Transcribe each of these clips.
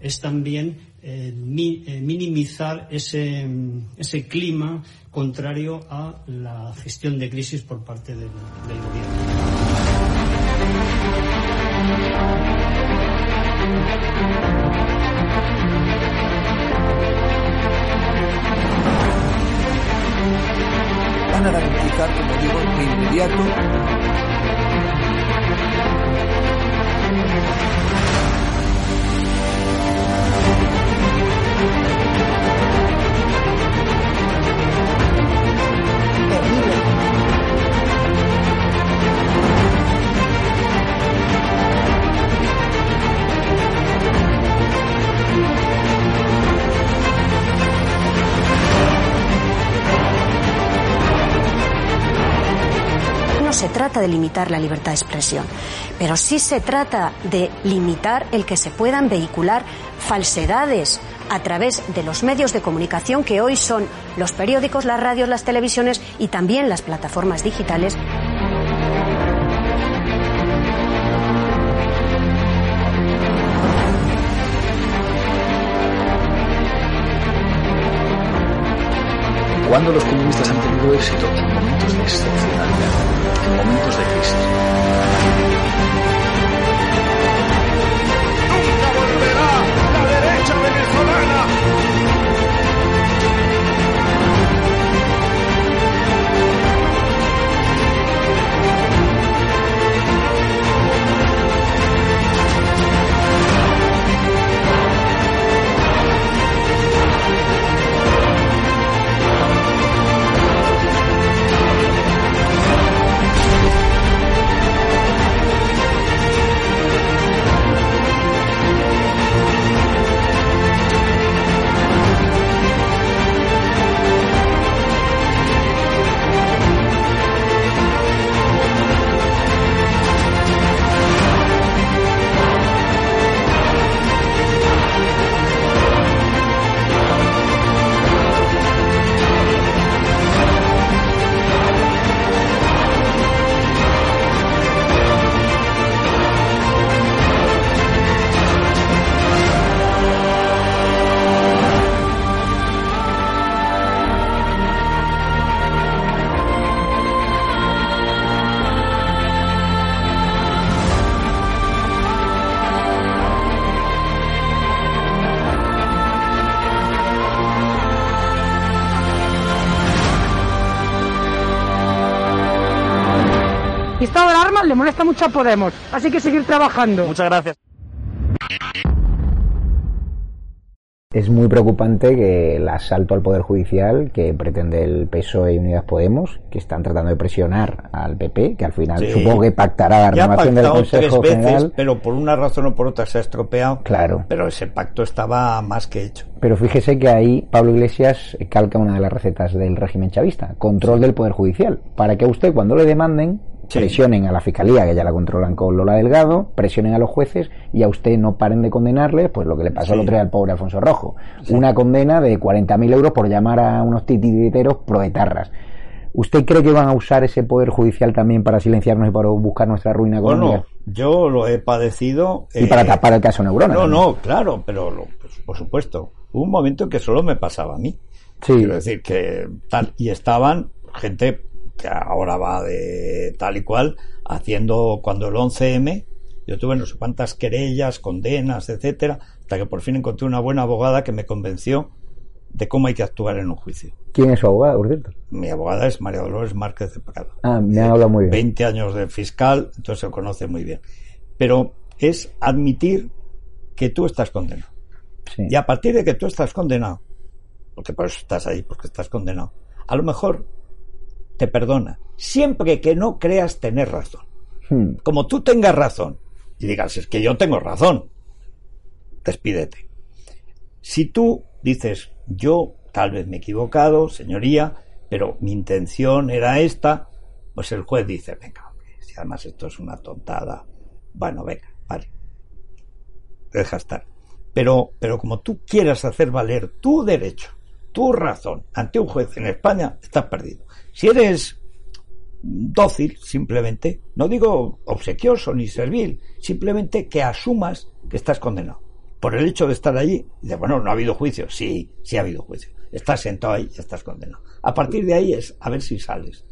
es también eh, eh, minimizar ese, ese, clima contrario a la gestión de crisis por parte del, gobierno. van a garantizar, se trata de limitar la libertad de expresión, pero sí se trata de limitar el que se puedan vehicular falsedades a través de los medios de comunicación que hoy son los periódicos, las radios, las televisiones y también las plataformas digitales. Cuando los comunistas han tenido éxito en momentos de excepcionalidad, momentos de crisis. A Podemos. Así que seguir trabajando. Muchas gracias. Es muy preocupante que el asalto al Poder Judicial que pretende el PSOE y Unidas Podemos, que están tratando de presionar al PP, que al final supongo que pactará la renovación del Consejo tres veces, General. Pero por una razón o por otra se ha estropeado. Claro. Pero ese pacto estaba más que hecho. Pero fíjese que ahí Pablo Iglesias calca una de las recetas del régimen chavista, control del Poder Judicial, para que usted cuando le demanden presionen a la fiscalía, que ya la controlan con Lola Delgado, presionen a los jueces y a usted no paren de condenarle, pues lo que le pasó el otro día al pobre Alfonso Rojo. Una condena de 40.000 euros por llamar a unos titiriteros proetarras. ¿Usted cree que van a usar ese poder judicial también para silenciarnos y para buscar nuestra ruina económica? Bueno, yo lo he padecido. Y para tapar el caso Neurona. No, también. no, claro, pero lo- pues, por supuesto. Hubo un momento en que solo me pasaba a mí. Sí. Quiero decir que tal. Y estaban gente que ahora va de tal y cual haciendo cuando el 11M. Yo tuve no sé cuántas querellas, condenas, etcétera, hasta que por fin encontré una buena abogada que me convenció de cómo hay que actuar en un juicio. ¿Quién es su abogado, por cierto? Mi abogada es María Dolores Márquez de Prado. Ah, me han hablado muy bien. 20 años de fiscal, entonces se conoce muy bien. Pero es admitir que tú estás condenado. Sí. Y a partir de que tú estás condenado, porque por eso estás ahí, porque estás condenado, a lo mejor te perdona, siempre que no creas tener razón. Hmm. Como tú tengas razón y digas, es que yo tengo razón, despídete. Si tú dices, yo tal vez me he equivocado, señoría, pero mi intención era esta, pues el juez dice, venga, hombre, si además esto es una tontada, bueno, venga, vale, deja estar. Pero, pero como tú quieras hacer valer tu derecho, tu razón ante un juez en España, estás perdido. Si eres dócil, simplemente, no digo obsequioso ni servil, simplemente que asumas que estás condenado. por el hecho de estar allí, dice, bueno, no ha habido juicio. Sí, sí ha habido juicio. Estás sentado ahí y estás condenado. A partir de ahí es a ver si sales.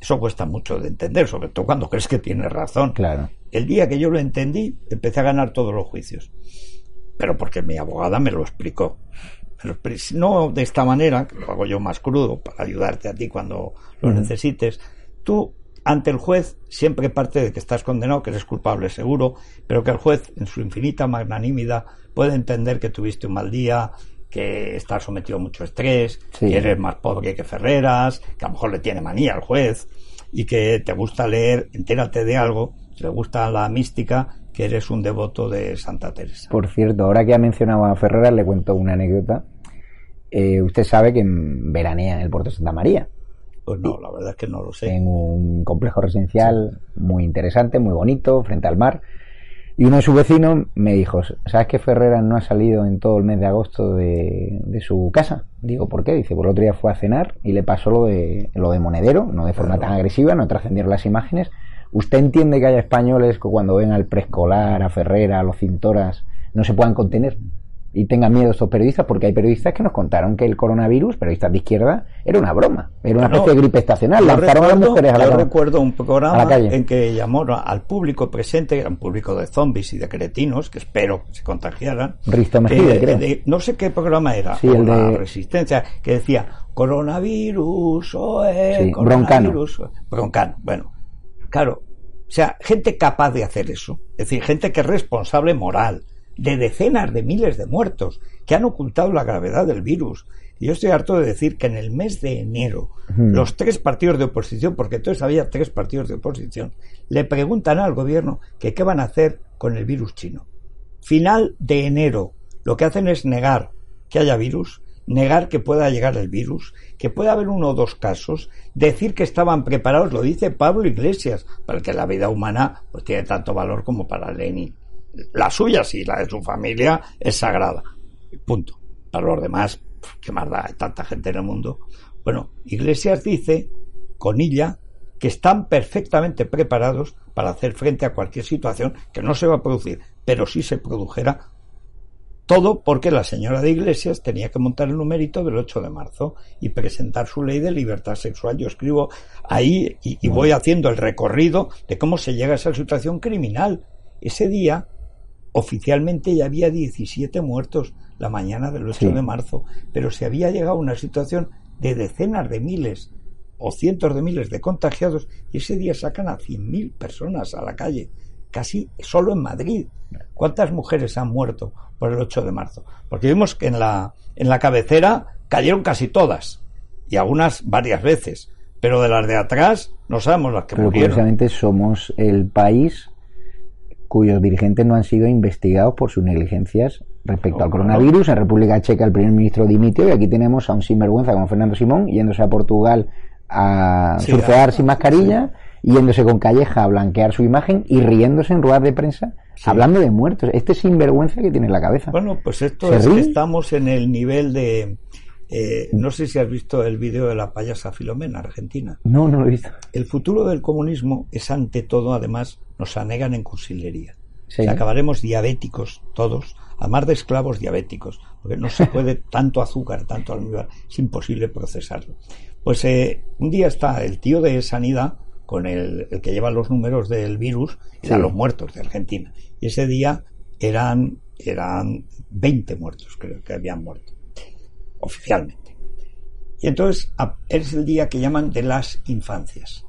Eso cuesta mucho de entender, sobre todo cuando crees que tienes razón. Claro. El día que yo lo entendí, empecé a ganar todos los juicios. Pero porque mi abogada me lo explicó. Expli- no de esta manera, que lo hago yo más crudo para ayudarte a ti cuando lo necesites. Tú, ante el juez, siempre parte de que estás condenado, que eres culpable seguro, pero que el juez, en su infinita magnanimidad, puede entender que tuviste un mal día, que estás sometido a mucho estrés, Sí. que eres más pobre que Ferreras, que a lo mejor le tiene manía al juez, y que te gusta leer, entérate de algo, le gusta la mística, que eres un devoto de Santa Teresa. Por cierto, ahora que ha mencionado a Ferreras, le cuento una anécdota. Eh, usted sabe que en- veranea en el puerto de Santa María, Pues no, la verdad es que no lo sé. en un complejo residencial muy interesante, muy bonito, frente al mar. Y uno de sus vecinos me dijo, ¿sabes que Ferreras no ha salido en todo el mes de agosto de, de su casa? Digo, ¿por qué? Dice, por el otro día fue a cenar y le pasó lo de, lo de monedero, no de forma tan agresiva, no trascendieron las imágenes. ¿Usted entiende que haya españoles que cuando ven al preescolar, a Ferrera, a los cintoras, no se puedan contener? Y tengan miedo estos periodistas, porque hay periodistas que nos contaron que el coronavirus, periodistas de izquierda, era una broma, era una No, especie de gripe estacional. Lanzaron a las recuerdo- mujeres a la yo recuerdo un a programa la calle. en que llamó al público presente, un público de zombies y de cretinos, que espero que se contagiaran. Risto Mejide, creo. de- no sé qué programa era, Sí, el la de- resistencia, que decía coronavirus, o eh, Sí, coronavirus. Broncano. Bueno, claro, o sea, gente capaz de hacer eso, es decir, gente que es responsable moral de decenas de miles de muertos que han ocultado la gravedad del virus. Y yo estoy harto de decir que en el mes de enero, los tres partidos de oposición, porque entonces había tres partidos de oposición, le preguntan al gobierno que qué van a hacer con el virus chino. Final de enero, lo que hacen es negar que haya virus, negar que pueda llegar el virus, que pueda haber uno o dos casos, decir que estaban preparados, lo dice Pablo Iglesias, porque la vida humana pues tiene tanto valor como para Lenin. La suya sí, la de su familia es sagrada. Punto. Para los demás, qué más da, tanta gente en el mundo. Bueno, Iglesias dice, con ella, que están perfectamente preparados para hacer frente a cualquier situación que no se va a producir, pero si se produjera, todo porque la señora de Iglesias tenía que montar el numerito del 8 de marzo y presentar su ley de libertad sexual. Yo escribo ahí y, y voy haciendo el recorrido de cómo se llega a esa situación criminal. Ese día, oficialmente ya había 17 muertos la mañana del 8 Sí. de marzo, pero se había llegado a una situación de decenas de miles o cientos de miles de contagiados y ese día sacan a 100.000 personas a la calle, casi solo en Madrid. ¿Cuántas mujeres han muerto por el 8 de marzo? Porque vimos que en la, en la cabecera cayeron casi todas y algunas varias veces, pero de las de atrás no sabemos las que Pero murieron. curiosamente somos el país cuyos dirigentes no han sido investigados por sus negligencias respecto No, al coronavirus. En República Checa el primer ministro dimitió y aquí tenemos a un sinvergüenza como Fernando Simón yéndose a Portugal a Sí, surfear sin mascarilla, yéndose con Calleja a blanquear su imagen y riéndose en ruedas de prensa hablando de muertos. Este sinvergüenza que tiene en la cabeza. Bueno, pues esto ¿Se es que estamos en el nivel de... eh, no sé si has visto el vídeo de la payasa Filomena, Argentina. No, no lo he visto. El futuro del comunismo es ante todo, además, nos anegan en cursilería. Sí. O sea, acabaremos diabéticos todos, además de esclavos diabéticos, porque no se puede tanto azúcar, tanto almíbar, es imposible procesarlo. Pues eh, un día está el tío de Sanidad con el, el que lleva los números del virus Sí. los muertos de Argentina. Y ese día eran, eran 20 muertos, creo que habían muerto, oficialmente. Y entonces es el día que llaman de las infancias.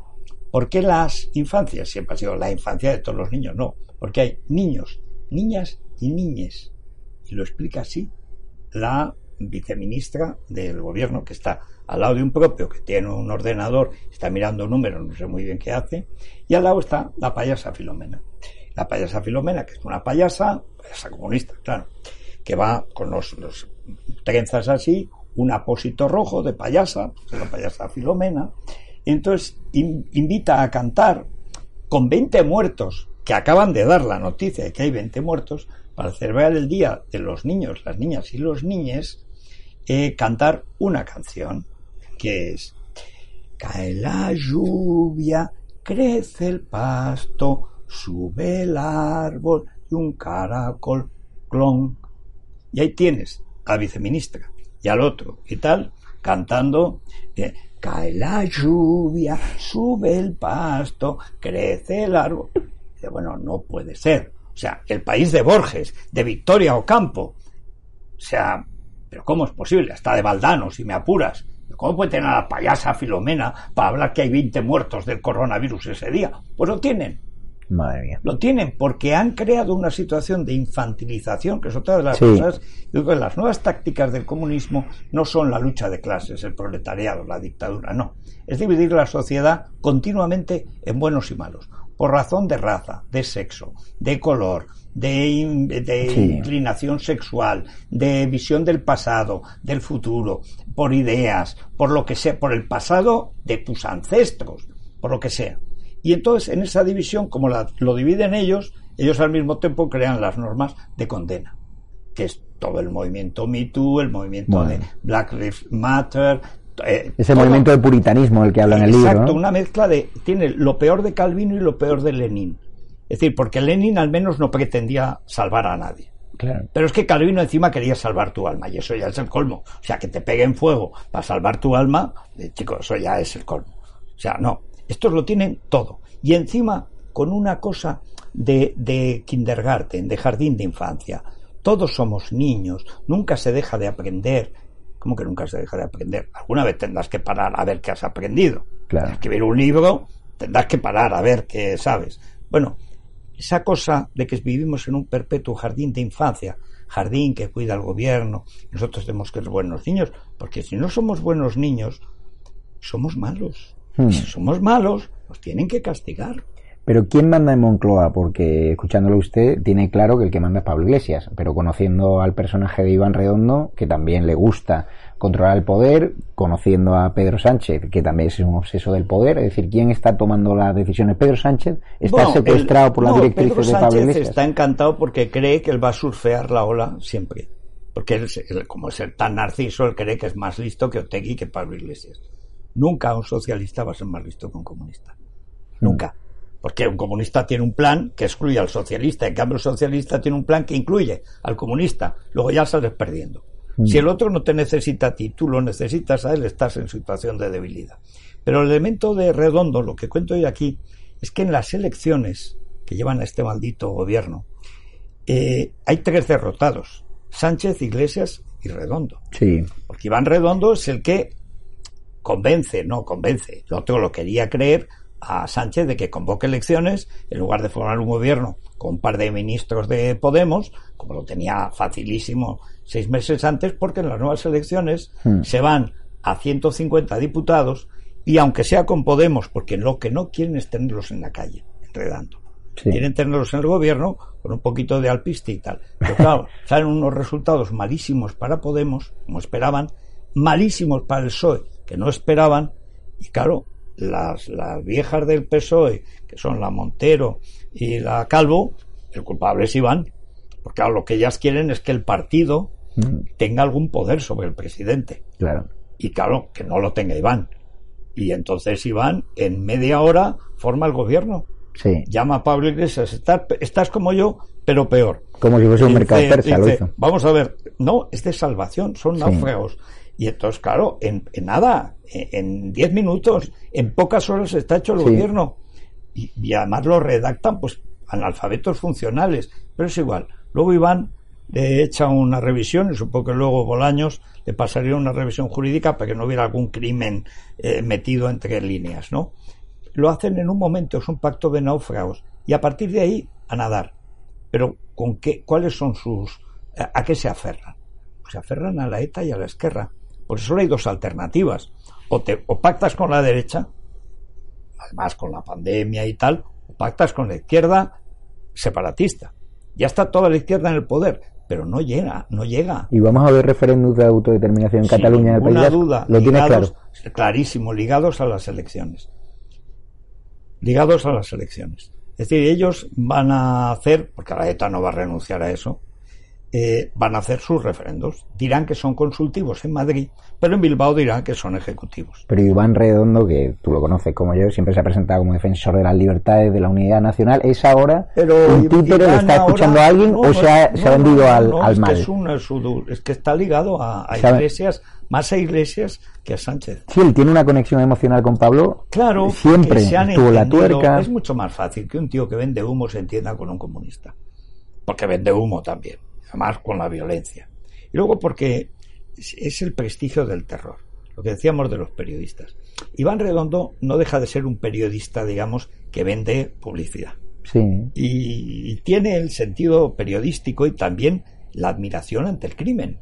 ¿Por qué las infancias? Siempre ha sido la infancia de todos los niños, no. Porque hay niños, niñas y niñes. Y lo explica así la viceministra del gobierno que está al lado de un propio que tiene un ordenador, está mirando números, no sé muy bien qué hace, y al lado está la payasa Filomena. La payasa Filomena, que es una payasa, payasa comunista, claro, que va con los, trenzas así, un apósito rojo de payasa, la payasa Filomena, y entonces in- invita a cantar con 20 muertos, que acaban de dar la noticia de que hay 20 muertos, para celebrar el Día de los Niños, las Niñas y los Niñes, eh, cantar una canción, que es Cae la lluvia, crece el pasto, sube el árbol y un caracol, clon, Y ahí tienes a la viceministra y al otro y tal, cantando, eh, cae la lluvia, sube el pasto, crece el árbol. Dice, bueno, no puede ser. O sea, el país de Borges, de Victoria Ocampo. O sea, pero ¿cómo es posible? Hasta de Valdano, si me apuras. ¿Cómo puede tener a la payasa Filomena para hablar que hay 20 muertos del coronavirus ese día? Pues lo tienen. Madre mía. Lo tienen porque han creado una situación de infantilización, que es otra de las cosas. Digo que las nuevas tácticas del comunismo no son la lucha de clases, el proletariado, la dictadura, no. Es dividir la sociedad continuamente en buenos y malos, por razón de raza, de sexo, de color, de, de Sí. inclinación sexual, de visión del pasado, del futuro, por ideas, por lo que sea, por el pasado de tus ancestros, por lo que sea. Y entonces en esa división, como la- lo dividen ellos, ellos al mismo tiempo crean las normas de condena, que es todo el movimiento Me Too, el movimiento Bueno. de Black Lives Matter. eh, Ese todo. movimiento de puritanismo del que habla en el libro. Exacto, ¿no? una mezcla de. Tiene lo peor de Calvino y lo peor de Lenin. Es decir, porque Lenin al menos no pretendía salvar a nadie. Claro. Pero es que Calvino encima quería salvar tu alma, y eso ya es el colmo. O sea, que te peguen fuego para salvar tu alma, eh, chicos, eso ya es el colmo. O sea, no. Estos lo tienen todo. Y encima, con una cosa de, de kindergarten, de jardín de infancia. Todos somos niños, nunca se deja de aprender. ¿Cómo que nunca se deja de aprender? Alguna vez tendrás que parar a ver qué has aprendido. Claro. Escribir un libro, tendrás que parar a ver qué sabes. Bueno, esa cosa de que vivimos en un perpetuo jardín de infancia, jardín que cuida el gobierno, nosotros tenemos que ser buenos niños, porque si no somos buenos niños, somos malos. Hmm. Y si somos malos, nos tienen que castigar. Pero ¿quién manda en Moncloa? Porque escuchándolo usted, tiene claro que el que manda es Pablo Iglesias, pero conociendo al personaje de Iván Redondo, que también le gusta controlar el poder, conociendo a Pedro Sánchez, que también es un obseso del poder, es decir, ¿quién está tomando las decisiones? ¿Pedro Sánchez? ¿Está Bueno, secuestrado el- por las no, directrices Pedro de Pablo Sánchez Iglesias? está encantado porque cree que él va a surfear la ola siempre. Porque él, como es el tan narciso, él cree que es más listo que Otegui que Pablo Iglesias. Nunca un socialista va a ser más listo que un comunista. Nunca. Porque un comunista tiene un plan que excluye al socialista. En cambio, el socialista tiene un plan que incluye al comunista. Luego ya sales perdiendo. Si el otro no te necesita a ti, tú lo necesitas a él, estás en situación de debilidad. Pero el elemento de redondo, lo que cuento hoy aquí, es que en las elecciones que llevan a este maldito gobierno, eh, hay tres derrotados. Sánchez, Iglesias y Redondo. Sí, Porque Iván Redondo es el que convence, no convence, el otro lo quería creer a Sánchez de que convoque elecciones en lugar de formar un gobierno con un par de ministros de Podemos, como lo tenía facilísimo seis meses antes, porque en las nuevas elecciones Hmm. se van a 150 diputados y aunque sea con Podemos, porque lo que no quieren es tenerlos en la calle, enredando. Sí. Quieren tenerlos en el gobierno con un poquito de alpiste y tal. Pero claro, salen unos resultados malísimos para Podemos, como esperaban, malísimos para el PSOE, que no esperaban, y claro, las, las viejas del PSOE, que son la Montero y la Calvo, el culpable es Iván, porque claro, lo que ellas quieren es que el partido tenga algún poder sobre el presidente. claro. Y claro, que no lo tenga Iván. Y entonces Iván, en media hora, forma el gobierno Sí, llama a Pablo Iglesias, estás, estás como yo, pero peor. como si fuese un dice- lo hizo. Vamos a ver, no, es de salvación, son Sí. Y entonces, claro, en, en nada, en en 10 minutos, en pocas horas está hecho el Sí. gobierno. Y, y además lo redactan, pues, analfabetos funcionales. Pero es igual. Luego Iván le echa una revisión, y supongo que luego Bolaños le pasaría una revisión jurídica para que no hubiera algún crimen eh, metido entre líneas, ¿no? Lo hacen en un momento, es un pacto de náufragos. Y a partir de ahí, a nadar. Pero ¿con qué, ¿cuáles son sus... a, a qué se aferran? Pues se aferran a la ETA y a la Esquerra. Por eso hay dos alternativas. O, te, o pactas con la derecha, además con la pandemia y tal, o pactas con la izquierda separatista. Ya está toda la izquierda en el poder, pero no llega, no llega. Y vamos a ver referéndum de autodeterminación en Sin Cataluña País Vasco. duda. Lo tienes claro. Clarísimo, ligados a las elecciones. Ligados a las elecciones. Es decir, ellos van a hacer, porque la ETA no va a renunciar a eso, eh, van a hacer sus referendos. Dirán que son consultivos en Madrid, pero en Bilbao dirán que son ejecutivos. Pero Iván Redondo, que tú lo conoces como yo, siempre se ha presentado como defensor de las libertades, de la unidad nacional, ¿es ahora pero un títere, le está escuchando a alguien o se ha, se ha vendido al, al es mal? Que es, una, es, que está ligado a, a iglesias, más a iglesias que a Sánchez. Sí, él tiene una conexión emocional con Pablo. Claro, siempre estuvo la tuerca. Es mucho más fácil que un tío que vende humo se entienda con un comunista. Porque vende humo también, además con la violencia. Y luego porque es- el prestigio del terror, lo que decíamos de los periodistas. Iván Redondo no deja de ser un periodista, digamos, que vende publicidad. Sí. Y, y tiene el sentido periodístico y también la admiración ante el crimen.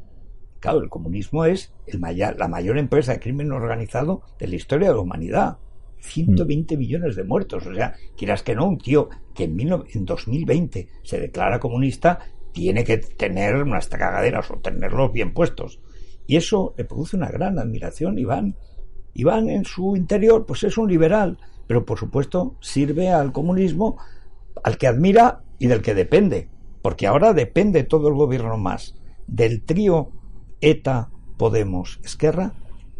Claro, el comunismo es el maya- la mayor empresa de crimen organizado de la historia de la humanidad. 120 millones de muertos. O sea, quieras que no, un tío que en, mil no- en 2020 se declara comunista tiene que tener unas tragaderas o tenerlos bien puestos. Y eso le produce una gran admiración. Iván, Iván en su interior, pues es un liberal, pero por supuesto sirve al comunismo al que admira y del que depende. Porque ahora depende todo el gobierno más del trío ETA, Podemos, Esquerra,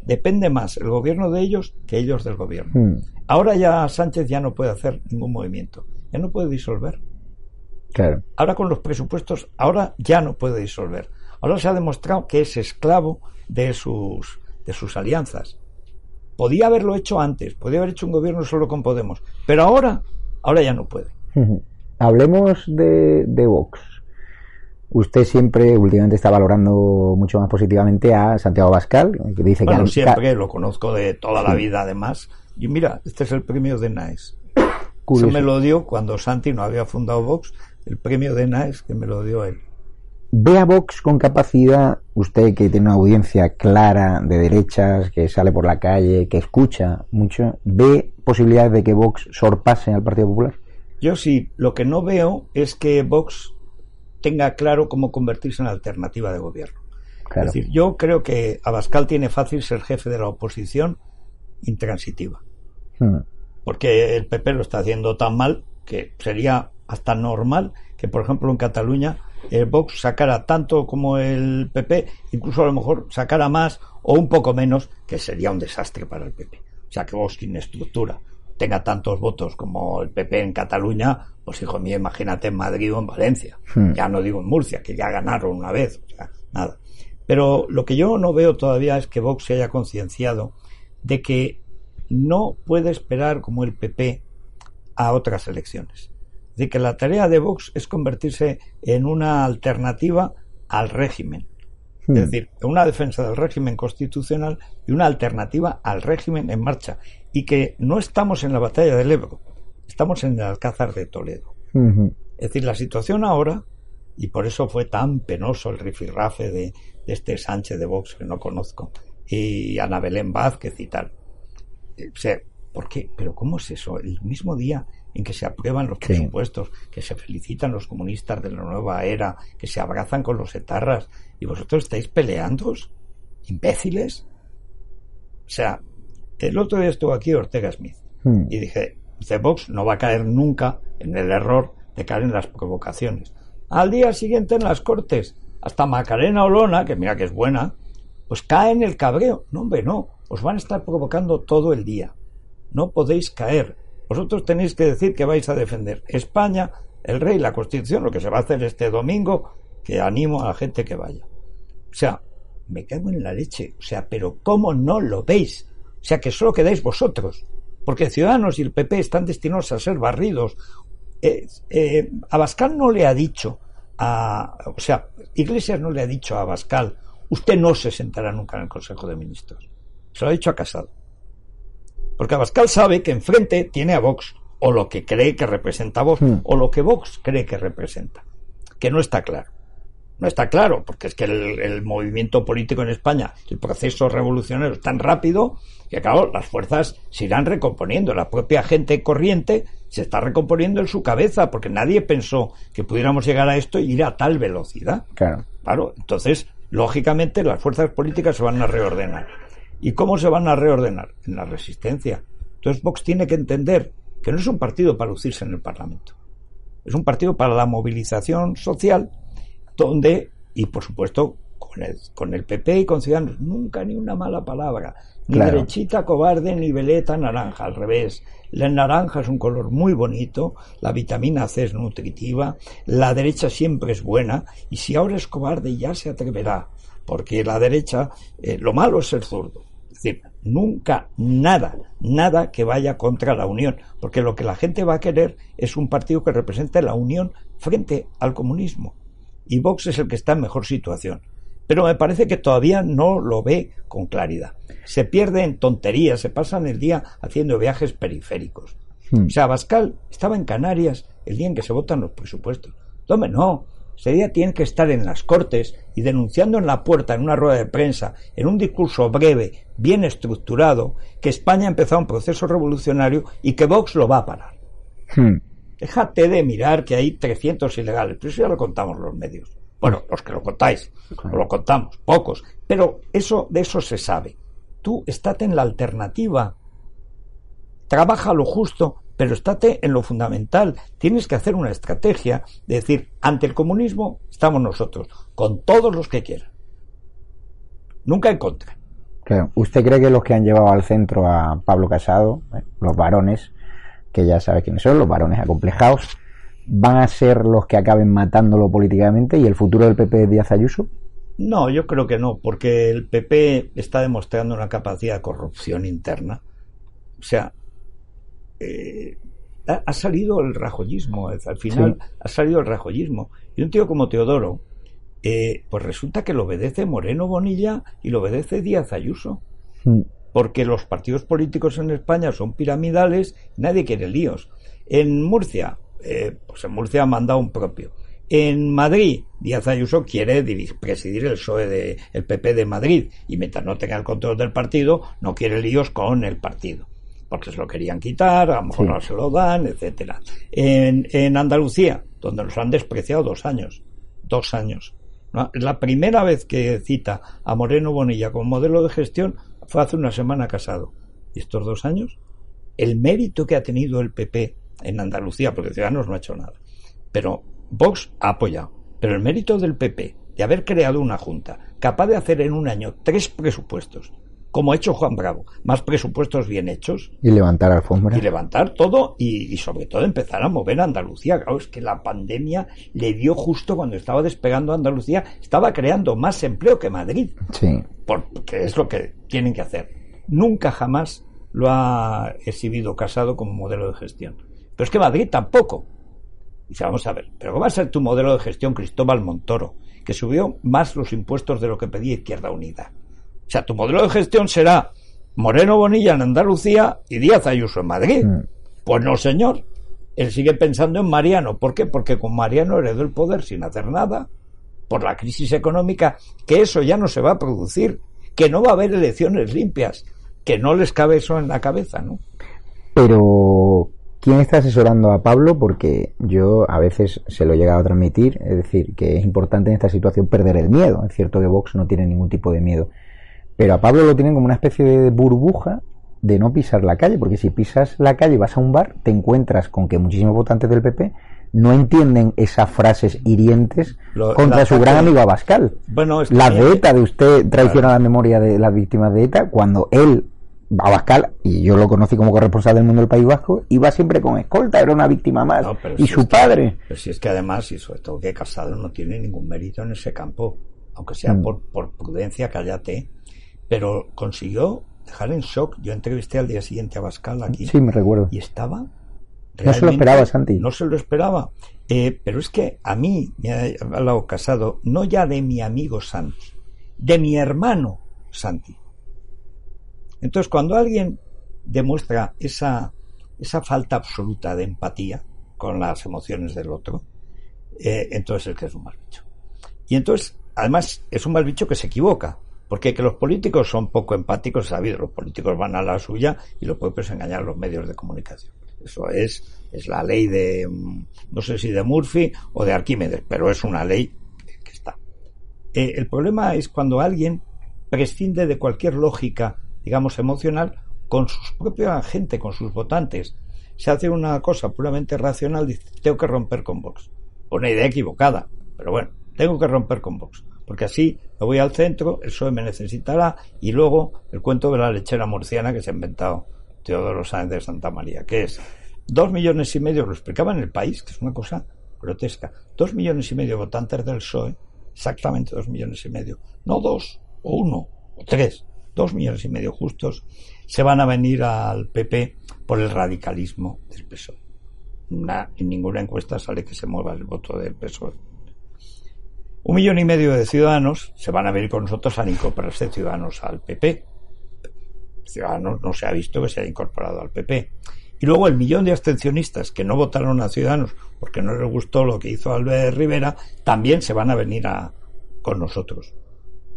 depende más el gobierno de ellos que ellos del gobierno. Mm, Ahora ya Sánchez ya no puede hacer ningún movimiento, ya no puede disolver. Claro. Ahora con los presupuestos, ahora ya no puede disolver. Ahora se ha demostrado que es esclavo de sus, de sus alianzas. Podía haberlo hecho antes, podía haber hecho un gobierno solo con Podemos, pero ahora, ahora ya no puede. Hablemos de, de Vox. Usted siempre, últimamente, está valorando mucho más positivamente a Santiago Bascal, que dice Bueno, que... siempre lo conozco de toda la vida, además. Y mira, este es el premio de NAES. Eso Curioso. me lo dio cuando Santi no había fundado Vox, el premio de NAES que me lo dio él. Ve a Vox con capacidad, usted que tiene una audiencia clara de derechas, que sale por la calle, que escucha mucho, ¿ve posibilidades de que Vox sorpase al Partido Popular? Yo sí, lo que no veo es que Vox tenga claro cómo convertirse en alternativa de gobierno. Claro. Es decir, yo creo que Abascal tiene fácil ser jefe de la oposición intransitiva, Mm, porque el PP lo está haciendo tan mal que sería hasta normal que, por ejemplo, en Cataluña el Vox sacara tanto como el PP, incluso a lo mejor sacara más o un poco menos, que sería un desastre para el PP. O sea, que Vox sin estructura tenga tantos votos como el PP en Cataluña, pues hijo mío, imagínate en Madrid o en Valencia. Hmm. Ya no digo en Murcia, que ya ganaron una vez, o sea, nada. Pero lo que yo no veo todavía es que Vox se haya concienciado de que no puede esperar como el PP a otras elecciones. De que la tarea de Vox es convertirse en una alternativa al régimen. Hmm. Es decir, una defensa del régimen constitucional y una alternativa al régimen en marcha. Y que no estamos en la batalla del Ebro, estamos en el Alcázar de Toledo. Es decir, la situación ahora, y por eso fue tan penoso el rifirrafe de, de este Sánchez de Vox que no conozco, y Ana Belén Vázquez y tal. Eh, O sea, ¿por qué? ¿Pero cómo es eso? El mismo día en que se aprueban los Sí. presupuestos, que se felicitan los comunistas de la nueva era, que se abrazan con los etarras, y vosotros estáis peleándoos, imbéciles. O sea, el otro día estuvo aquí Ortega Smith Mm. y dije, dice, Vox no va a caer nunca en el error de caer en las provocaciones. Al día siguiente en las Cortes, hasta Macarena Olona, que mira que es buena, pues cae en el cabreo. No, hombre, no. Os van a estar provocando todo el día. No podéis caer. Vosotros tenéis que decir que vais a defender España, el rey, la Constitución, lo que se va a hacer este domingo, que animo a la gente que vaya. O sea, me cago en la leche. O sea, pero ¿cómo no lo veis? O sea, que solo quedáis vosotros. Porque Ciudadanos y el PP están destinados a ser barridos. Eh, eh, Abascal no le ha dicho a. O sea, Iglesias no le ha dicho a Abascal, usted no se sentará nunca en el Consejo de Ministros. Se lo ha dicho a Casado. Porque Abascal sabe que enfrente tiene a Vox, o lo que cree que representa Vox, Hmm. o lo que Vox cree que representa. Que no está claro. No está claro, porque es que el, el movimiento político en España, el proceso revolucionario es tan rápido que, claro, las fuerzas se irán recomponiendo. La propia gente corriente se está recomponiendo en su cabeza, porque nadie pensó que pudiéramos llegar a esto y ir a tal velocidad. Claro. Claro, entonces, lógicamente, las fuerzas políticas se van a reordenar. ¿Y cómo se van a reordenar? En la resistencia. Entonces, Vox tiene que entender que no es un partido para lucirse en el Parlamento. Es un partido para la movilización social donde y por supuesto con el, con el PP y con Ciudadanos, nunca ni una mala palabra, ni Claro. derechita cobarde ni veleta naranja, al revés. La naranja es un color muy bonito, la vitamina C es nutritiva, la derecha siempre es buena, y si ahora es cobarde ya se atreverá, porque la derecha, eh, lo malo es ser zurdo. Es decir, nunca nada, nada que vaya contra la unión, porque lo que la gente va a querer es un partido que represente la unión frente al comunismo. Y Vox es el que está en mejor situación. Pero me parece que todavía no lo ve con claridad. Se pierde en tonterías, se pasan el día haciendo viajes periféricos. O sea, Bascal estaba en Canarias el día en que se votan los presupuestos. Tome, no. Ese día tiene que estar en las Cortes y denunciando en la puerta, en una rueda de prensa, en un discurso breve, bien estructurado, que España ha empezado un proceso revolucionario y que Vox lo va a parar. Hmm. Déjate de mirar que hay 300 ilegales, pero eso ya lo contamos los medios. Bueno, los que lo contáis, lo contamos, pocos, pero eso de eso se sabe. Tú estate en la alternativa. Trabaja lo justo, pero estate en lo fundamental. Tienes que hacer una estrategia de decir, ante el comunismo estamos nosotros, con todos los que quieran. Nunca en contra. Claro. ¿Usted cree que los que han llevado al centro a Pablo Casado, eh, los varones, que ya sabe quiénes son, los varones acomplejados, van a ser los que acaben matándolo políticamente y el futuro del PP es Díaz Ayuso? No, yo creo que no, porque el PP está demostrando una capacidad de corrupción interna. O sea, eh, ha, ha salido el rajoyismo, al final Sí. ha salido el rajoyismo. Y un tío como Teodoro, eh, pues resulta que lo obedece Moreno Bonilla y lo obedece Díaz Ayuso. Porque los partidos políticos en España son piramidales, nadie quiere líos. En Murcia, eh, pues en Murcia ha mandado un propio. En Madrid, Díaz Ayuso quiere presidir el PSOE de, el PP de Madrid y mientras no tenga el control del partido, no quiere líos con el partido. Porque se lo querían quitar, a lo mejor Sí. no se lo dan, etcétera. En, en Andalucía, donde los han despreciado dos años, dos años. ¿no? La primera vez que cita a Moreno Bonilla como modelo de gestión fue hace una semana casado. ¿Y estos dos años? El mérito que ha tenido el PP en Andalucía, porque Ciudadanos no ha hecho nada. Pero Vox ha apoyado. Pero el mérito del PP de haber creado una junta capaz de hacer en un año tres presupuestos, como ha hecho Juan Bravo, más presupuestos bien hechos, Y levantar alfombra. y levantar todo y, y sobre todo empezar a mover a Andalucía. Claro, es que la pandemia le dio justo cuando estaba despegando Andalucía, estaba creando más empleo que Madrid, Sí. porque es lo que tienen que hacer. Nunca jamás lo ha exhibido Casado como modelo de gestión. Pero es que Madrid tampoco. Dice, vamos a ver, pero ¿cómo va a ser tu modelo de gestión Cristóbal Montoro, que subió más los impuestos de lo que pedía Izquierda Unida? O sea, tu modelo de gestión será Moreno Bonilla en Andalucía y Díaz Ayuso en Madrid. Mm. Pues no, señor. Él sigue pensando en Mariano. ¿Por qué? Porque con Mariano heredó el poder sin hacer nada. Por la crisis económica, que eso ya no se va a producir. Que no va a haber elecciones limpias. Que no les cabe eso en la cabeza, ¿no? Pero, ¿quién está asesorando a Pablo? Porque yo a veces se lo he llegado a transmitir, es decir, que es importante en esta situación perder el miedo. Es cierto que Vox no tiene ningún tipo de miedo. Pero a Pablo lo tienen como una especie de burbuja de no pisar la calle, porque si pisas la calle y vas a un bar, te encuentras con que muchísimos votantes del PP no entienden esas frases hirientes Lo- contra su gran amigo Abascal. Bueno, es La que- de ETA, de usted traiciona la memoria de las víctimas de ETA, cuando él, Abascal, y yo lo conocí como corresponsal del mundo del País Vasco, iba siempre con escolta, era una víctima más. No, y si su es que- padre. pero si es que además, y sobre todo que Casado no tiene ningún mérito en ese campo, aunque sea Mm. por, por prudencia, cállate, pero consiguió dejar en shock. Yo entrevisté al día siguiente a Bascal aquí Sí, me recuerdo. y estaba. No se lo esperaba, Santi. No se lo esperaba. Eh, pero es que a mí me ha hablado Casado, no ya de mi amigo Santi, de mi hermano Santi. Entonces, cuando alguien demuestra esa, esa falta absoluta de empatía con las emociones del otro, eh, entonces es que es un mal bicho. Y entonces, además, es un mal bicho que se equivoca, porque que los políticos son poco empáticos, sabido, los políticos van a la suya y los propios engañar a los medios de comunicación. Eso es, es la ley de, mm, no sé si de Murphy o de Arquímedes, pero es una ley que- está. Eh, el problema es cuando alguien prescinde de cualquier lógica, digamos, emocional, con su propia gente, con sus votantes. Se hace una cosa puramente racional, dice, tengo que romper con Vox. Una idea equivocada, pero bueno, tengo que romper con Vox. porque así me voy al centro, el PSOE me necesitará y luego el cuento de la lechera murciana que se ha inventado Teodoro Sáenz de Santa María, que es dos millones y medio, lo explicaba en el país, que es una cosa grotesca, dos millones y medio votantes del PSOE, exactamente dos millones y medio, no dos, o uno, o tres, dos millones y medio justos, se van a venir al PP por el radicalismo del PSOE. en ninguna encuesta sale que se mueva el voto del PSOE. Un millón y medio de ciudadanos se van a venir con nosotros a incorporarse ciudadanos al PP. Ciudadanos no se ha visto que se haya incorporado al PP. Y luego el millón de abstencionistas que no votaron a Ciudadanos porque no les gustó lo que hizo Albert Rivera, también se van a venir a, con nosotros.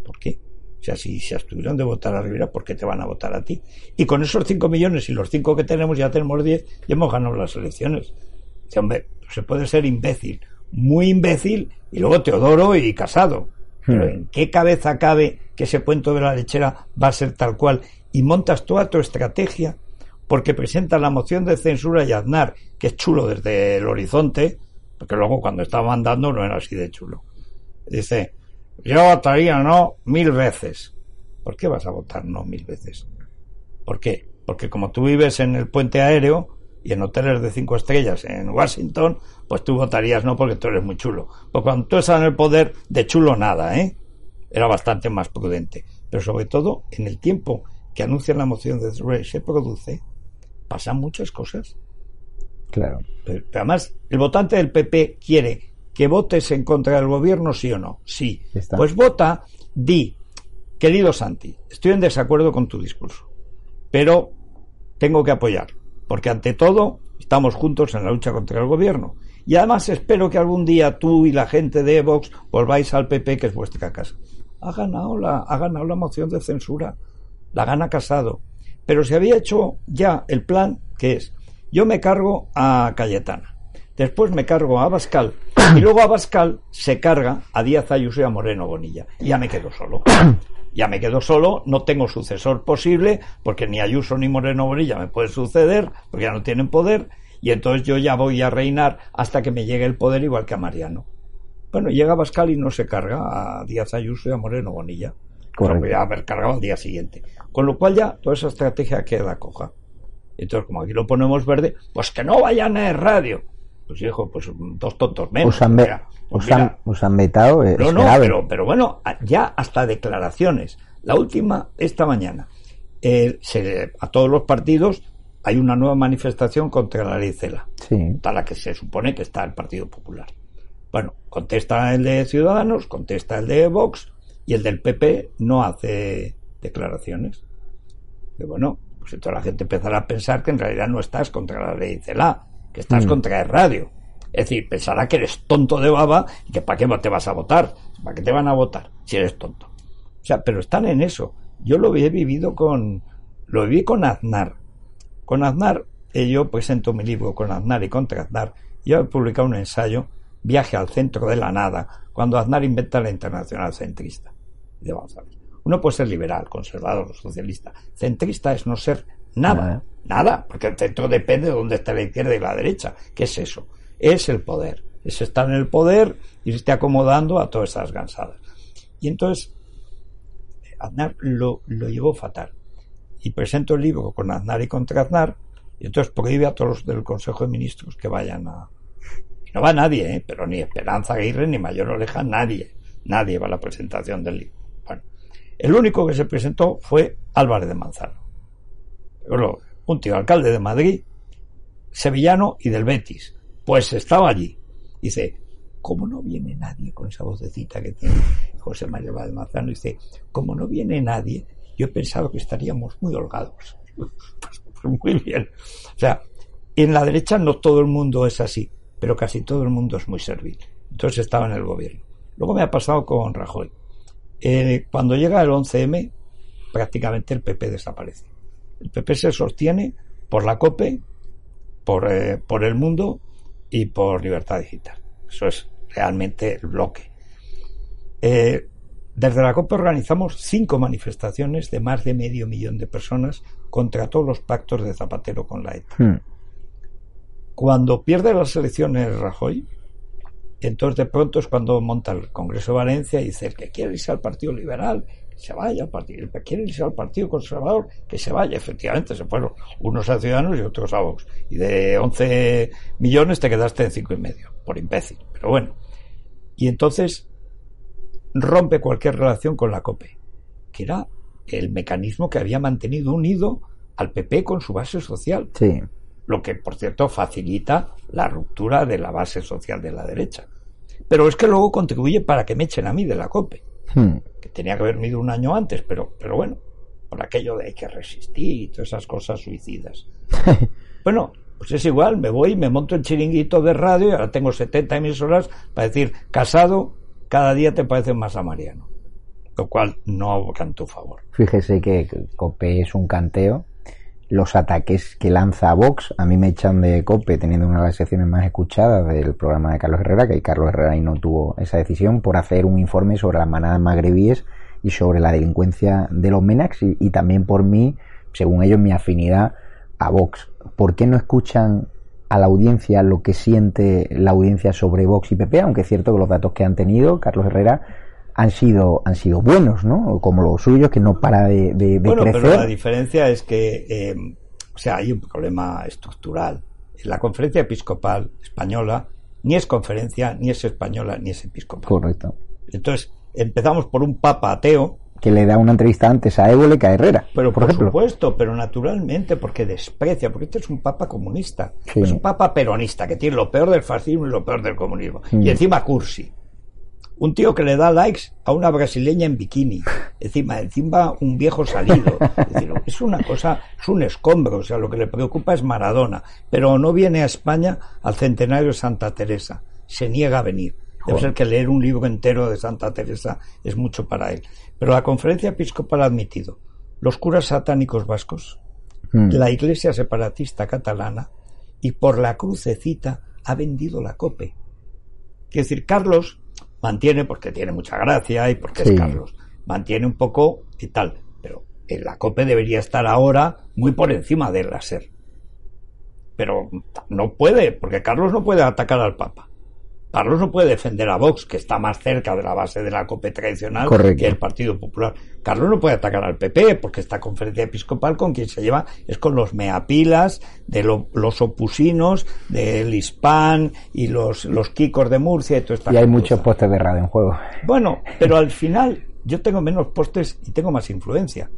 ¿Por qué? O sea, si se abstuvieron de votar a Rivera, ¿por qué te van a votar a ti? Y con esos 5 millones y los 5 que tenemos, ya tenemos 10 y hemos ganado las elecciones. Dice, hombre, se puede ser imbécil, muy imbécil, y luego Teodoro y Casado. Pero hmm. ¿en qué cabeza cabe que ese puente de la lechera va a ser tal cual? Y montas toda tu estrategia porque presenta la moción de censura y Aznar, que es chulo desde el horizonte, porque luego cuando estaba mandando no era así de chulo. Dice, yo votaría no mil veces. ¿Por qué vas a votar no mil veces? ¿Por qué? Porque como tú vives en el puente aéreo y en hoteles de cinco estrellas en Washington, pues tú votarías no porque tú eres muy chulo. Porque cuando tú estás en el poder, de chulo nada, ¿eh? Era bastante más prudente. Pero sobre todo, en el tiempo que anuncia la moción de censura se produce, pasan muchas cosas. Claro. pero además, el votante del PP quiere que votes en contra del gobierno, sí o no. Sí. Pues vota, di, querido Santi, estoy en desacuerdo con tu discurso, pero tengo que apoyar, porque ante todo estamos juntos en la lucha contra el gobierno. Y además espero que algún día tú y la gente de Vox volváis al PP, que es vuestra casa. Ha ganado la, ha ganado la moción de censura, la gana Casado. Pero se había hecho ya el plan que es, yo me cargo a Cayetana Después me cargo a Abascal y luego Abascal se carga a Díaz Ayuso y a Moreno Bonilla. Y ya me quedo solo. Ya me quedo solo, no tengo sucesor posible, porque ni Ayuso ni Moreno Bonilla me pueden suceder, porque ya no tienen poder, y entonces yo ya voy a reinar hasta que me llegue el poder igual que a Mariano. Bueno, llega Abascal y no se carga a Díaz Ayuso y a Moreno Bonilla. Correcto. Voy a haber cargado al día siguiente. Con lo cual ya toda esa estrategia queda coja. Entonces, como aquí lo ponemos verde, pues que no vayan a radio pues hijo, pues dos tontos menos. Os han, vetado. Eh, no, no, pero, pero bueno, ya hasta declaraciones. La última, esta mañana, eh, a todos los partidos hay una nueva manifestación contra la ley CELA, sí. a la que se supone que está el Partido Popular. Bueno, contesta el de Ciudadanos, contesta el de Vox y el del PP no hace declaraciones. Y bueno, pues entonces la gente empezará a pensar que en realidad no estás contra la ley CELA, que estás mm. contra el radio. Es decir, pensará que eres tonto de baba y que para qué te vas a votar, para qué te van a votar si eres tonto. O sea, pero están en eso. Yo lo he vivido con, lo viví con Aznar. Con Aznar, yo presento mi libro con Aznar y contra Aznar. Yo he publicado un ensayo, Viaje al centro de la nada, cuando Aznar inventa la internacional centrista. vamos a ver. Uno puede ser liberal, conservador, socialista. Centrista es no ser nada. Nada, porque el centro depende de dónde está la izquierda y la derecha. ¿Qué es eso? Es el poder. Es estar en el poder y se esté acomodando a todas esas gansadas. Y entonces, Aznar lo, lo llevó fatal. Y presento el libro con Aznar y contra Aznar, y entonces prohíbe a todos los del Consejo de Ministros que vayan a. no va nadie, ¿eh? pero ni Esperanza Aguirre ni Mayor Oleja, nadie. Nadie va a la presentación del libro. Bueno, el único que se presentó fue Álvarez de Manzano. Un tío alcalde de Madrid, sevillano y del Betis. Pues estaba allí. Dice, ¿cómo no viene nadie con esa vocecita que tiene José María Manzano? Dice, como no viene nadie, yo he pensado que estaríamos muy holgados. Pues muy bien. O sea, en la derecha no todo el mundo es así, pero casi todo el mundo es muy servil. Entonces estaba en el gobierno. Luego me ha pasado con Rajoy. Eh, cuando llega el 11M, prácticamente el PP desaparece. El PP se sostiene por la COPE, por, eh, por el mundo y por libertad digital. Eso es realmente el bloque. Eh, desde la COPE organizamos cinco manifestaciones de más de medio millón de personas contra todos los pactos de Zapatero con la ETA. Hmm. Cuando pierde las elecciones Rajoy, Entonces de pronto es cuando monta el Congreso de Valencia y dice, el que quiere irse al Partido Liberal, que se vaya al partido, el que quiere irse al Partido Conservador, que se vaya. Efectivamente, se fueron unos a Ciudadanos y otros a Vox. Y de 11 millones te quedaste en cinco y medio, por imbécil. Pero bueno. Y entonces rompe cualquier relación con la COPE, que era el mecanismo que había mantenido unido al PP con su base social. Sí. Lo que, por cierto, facilita la ruptura de la base social de la derecha. Pero es que luego contribuye para que me echen a mí de la COPE, Hmm. que tenía que haber ido un año antes, pero, pero bueno, por aquello de hay que resistir y todas esas cosas suicidas. bueno, pues es igual, me voy, me monto el chiringuito de radio y ahora tengo 70 emisoras para decir, casado, cada día te pareces más a Mariano. Lo cual no aboca en tu favor. Fíjese que COPE es un canteo. Los ataques que lanza Vox, a mí me echan de COPE teniendo una de las secciones más escuchadas del programa de Carlos Herrera, que Carlos Herrera no tuvo esa decisión, por hacer un informe sobre las manadas magrebíes y sobre la delincuencia de los MENAX y, y también por mí, según ellos, mi afinidad a Vox. ¿Por qué no escuchan a la audiencia lo que siente la audiencia sobre Vox y PP? Aunque es cierto que los datos que han tenido Carlos Herrera han sido han sido buenos, ¿no? Como los suyos, que no para de, de- de Bueno, crecer. pero la diferencia es que, eh, o sea, hay un problema estructural. La conferencia episcopal española ni es conferencia, ni es española, ni es episcopal. Correcto. Entonces, empezamos por un papa ateo, Que le da una entrevista antes a Évole que a Herrera, pero por, por, ejemplo. supuesto, pero naturalmente, porque desprecia, porque este es un papa comunista, Sí. es un papa peronista, que tiene lo peor del fascismo y lo peor del comunismo. Mm. Y encima cursi. Un tío que le da likes a una brasileña en bikini. Encima, encima un viejo salido. Es, decir, es una cosa, es un escombro. O sea, lo que le preocupa es Maradona. Pero no viene a España al centenario de Santa Teresa. Se niega a venir. Debe ser que leer un libro entero de Santa Teresa es mucho para él. Pero la conferencia episcopal ha admitido los curas satánicos vascos, Mm. la iglesia separatista catalana y por la crucecita ha vendido la cope. Quiero decir, Carlos mantiene, porque tiene mucha gracia y porque Sí. es Carlos, mantiene un poco y tal, pero en la cope debería estar ahora muy por encima del láser. Pero no puede, porque Carlos no puede atacar al Papa. Carlos no puede defender a Vox, que está más cerca de la base de la COPE tradicional Correcto. que el Partido Popular. Carlos no puede atacar al PP, porque esta conferencia episcopal con quien se lleva es con los meapilas, de lo- los opusinos, del Hispan y los, los Kikos de Murcia y todo Y hay muchos postes de radio en juego. Bueno, pero al final yo tengo menos postes y tengo más influencia.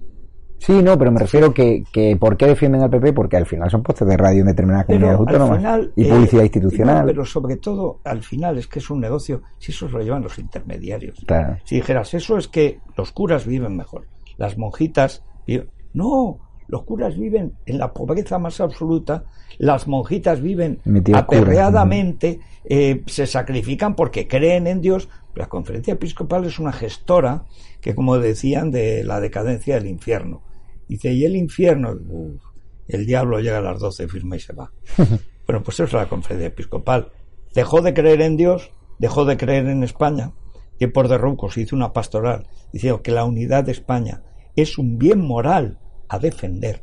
Sí, no, pero me refiero que, que ¿por qué defienden al PP? Porque al final son postes de radio en determinadas comunidades autónomas final, y eh, publicidad institucional. no, pero sobre todo, al final es que es un negocio, si eso se lo llevan los intermediarios. Claro. Si dijeras, eso es que los curas viven mejor, las monjitas viven... No, los curas viven en la pobreza más absoluta, las monjitas viven aperreadamente, eh, se sacrifican porque creen en Dios. La conferencia episcopal es una gestora que, como decían, de la decadencia del infierno. Dice, y el infierno, Uf, el diablo llega a las 12, firma y se va. bueno, pues eso es la conferencia episcopal. Dejó de creer en Dios, dejó de creer en España, que por derrocos hizo una pastoral diciendo que la unidad de España es un bien moral a defender.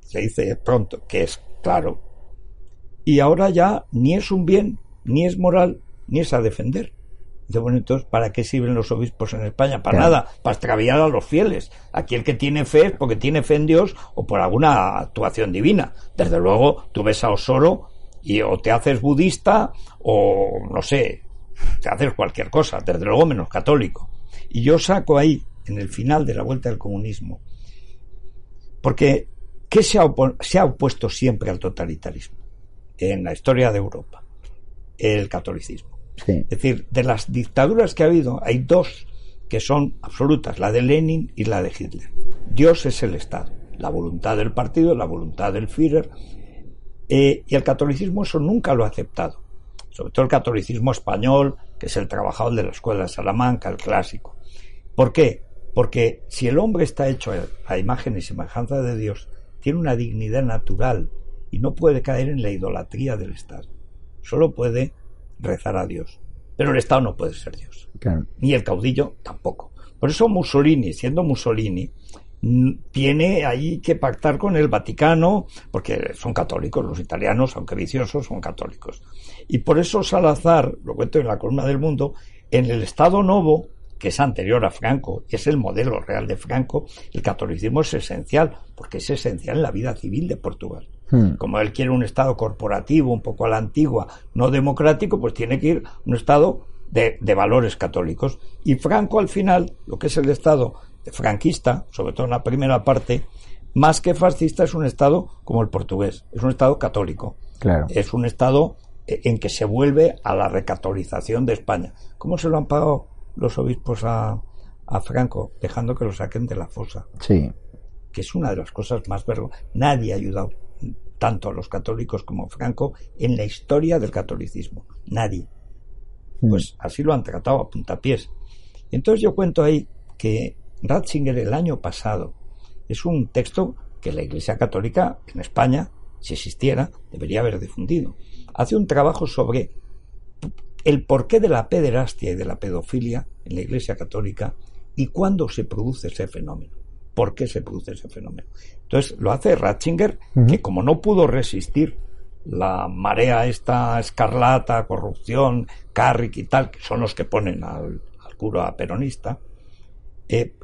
Se dice pronto, que es claro. Y ahora ya ni es un bien, ni es moral, ni es a defender. Dice, bueno, entonces, ¿para qué sirven los obispos en España? Para Claro. nada, para extraviar a los fieles. Aquí el que tiene fe es porque tiene fe en Dios o por alguna actuación divina. Desde luego, tú ves a Osoro y o te haces budista o, no sé, te haces cualquier cosa, desde luego menos católico. Y yo saco ahí, en el final de la vuelta del comunismo, porque ¿qué se ha, opo- se ha opuesto siempre al totalitarismo en la historia de Europa? El catolicismo. Es decir, de las dictaduras que ha habido, hay dos que son absolutas, la de Lenin y la de Hitler. Dios es el Estado, la voluntad del partido, la voluntad del Führer, eh, y el catolicismo eso nunca lo ha aceptado. Sobre todo el catolicismo español, que es el trabajador de la escuela de Salamanca, el clásico. ¿Por qué? Porque si el hombre está hecho a- a imagen y semejanza de Dios, tiene una dignidad natural y no puede caer en la idolatría del Estado. Solo puede rezar a Dios. Pero el Estado no puede ser Dios Claro. ni el caudillo tampoco. Por eso Mussolini, siendo Mussolini, tiene ahí que pactar con el Vaticano, porque son católicos, los italianos, aunque viciosos, son católicos. Y por eso Salazar, lo cuento en la columna del mundo, en el Estado Novo, que es anterior a Franco, es el modelo real de Franco, el catolicismo es esencial, porque es esencial en la vida civil de Portugal. Hmm. Como él quiere un Estado corporativo, un poco a la antigua, no democrático, pues tiene que ir un Estado de, de valores católicos. Y Franco, al final, lo que es el Estado franquista, sobre todo en la primera parte, más que fascista, es un Estado como el portugués, es un Estado católico. Claro. Es un Estado eh, en que se vuelve a la recatolización de España. ¿Cómo se lo han pagado los obispos a, a Franco? Dejando que lo saquen de la fosa Sí. que es una de las cosas más vergonzosas. Nadie ha ayudado tanto a los católicos como Franco en la historia del catolicismo. Nadie. Pues así lo han tratado a puntapiés. Entonces yo cuento ahí que Ratzinger el año pasado es un texto que la Iglesia Católica en España, si existiera, debería haber difundido. Hace un trabajo sobre el porqué de la pederastia y de la pedofilia en la Iglesia Católica y cuándo se produce ese fenómeno. ¿Por qué se produce ese fenómeno? Entonces lo hace Ratzinger, que como no pudo resistir la marea esta escarlata, corrupción, Carrick y tal, que son los que ponen al, al cura peronista, eh,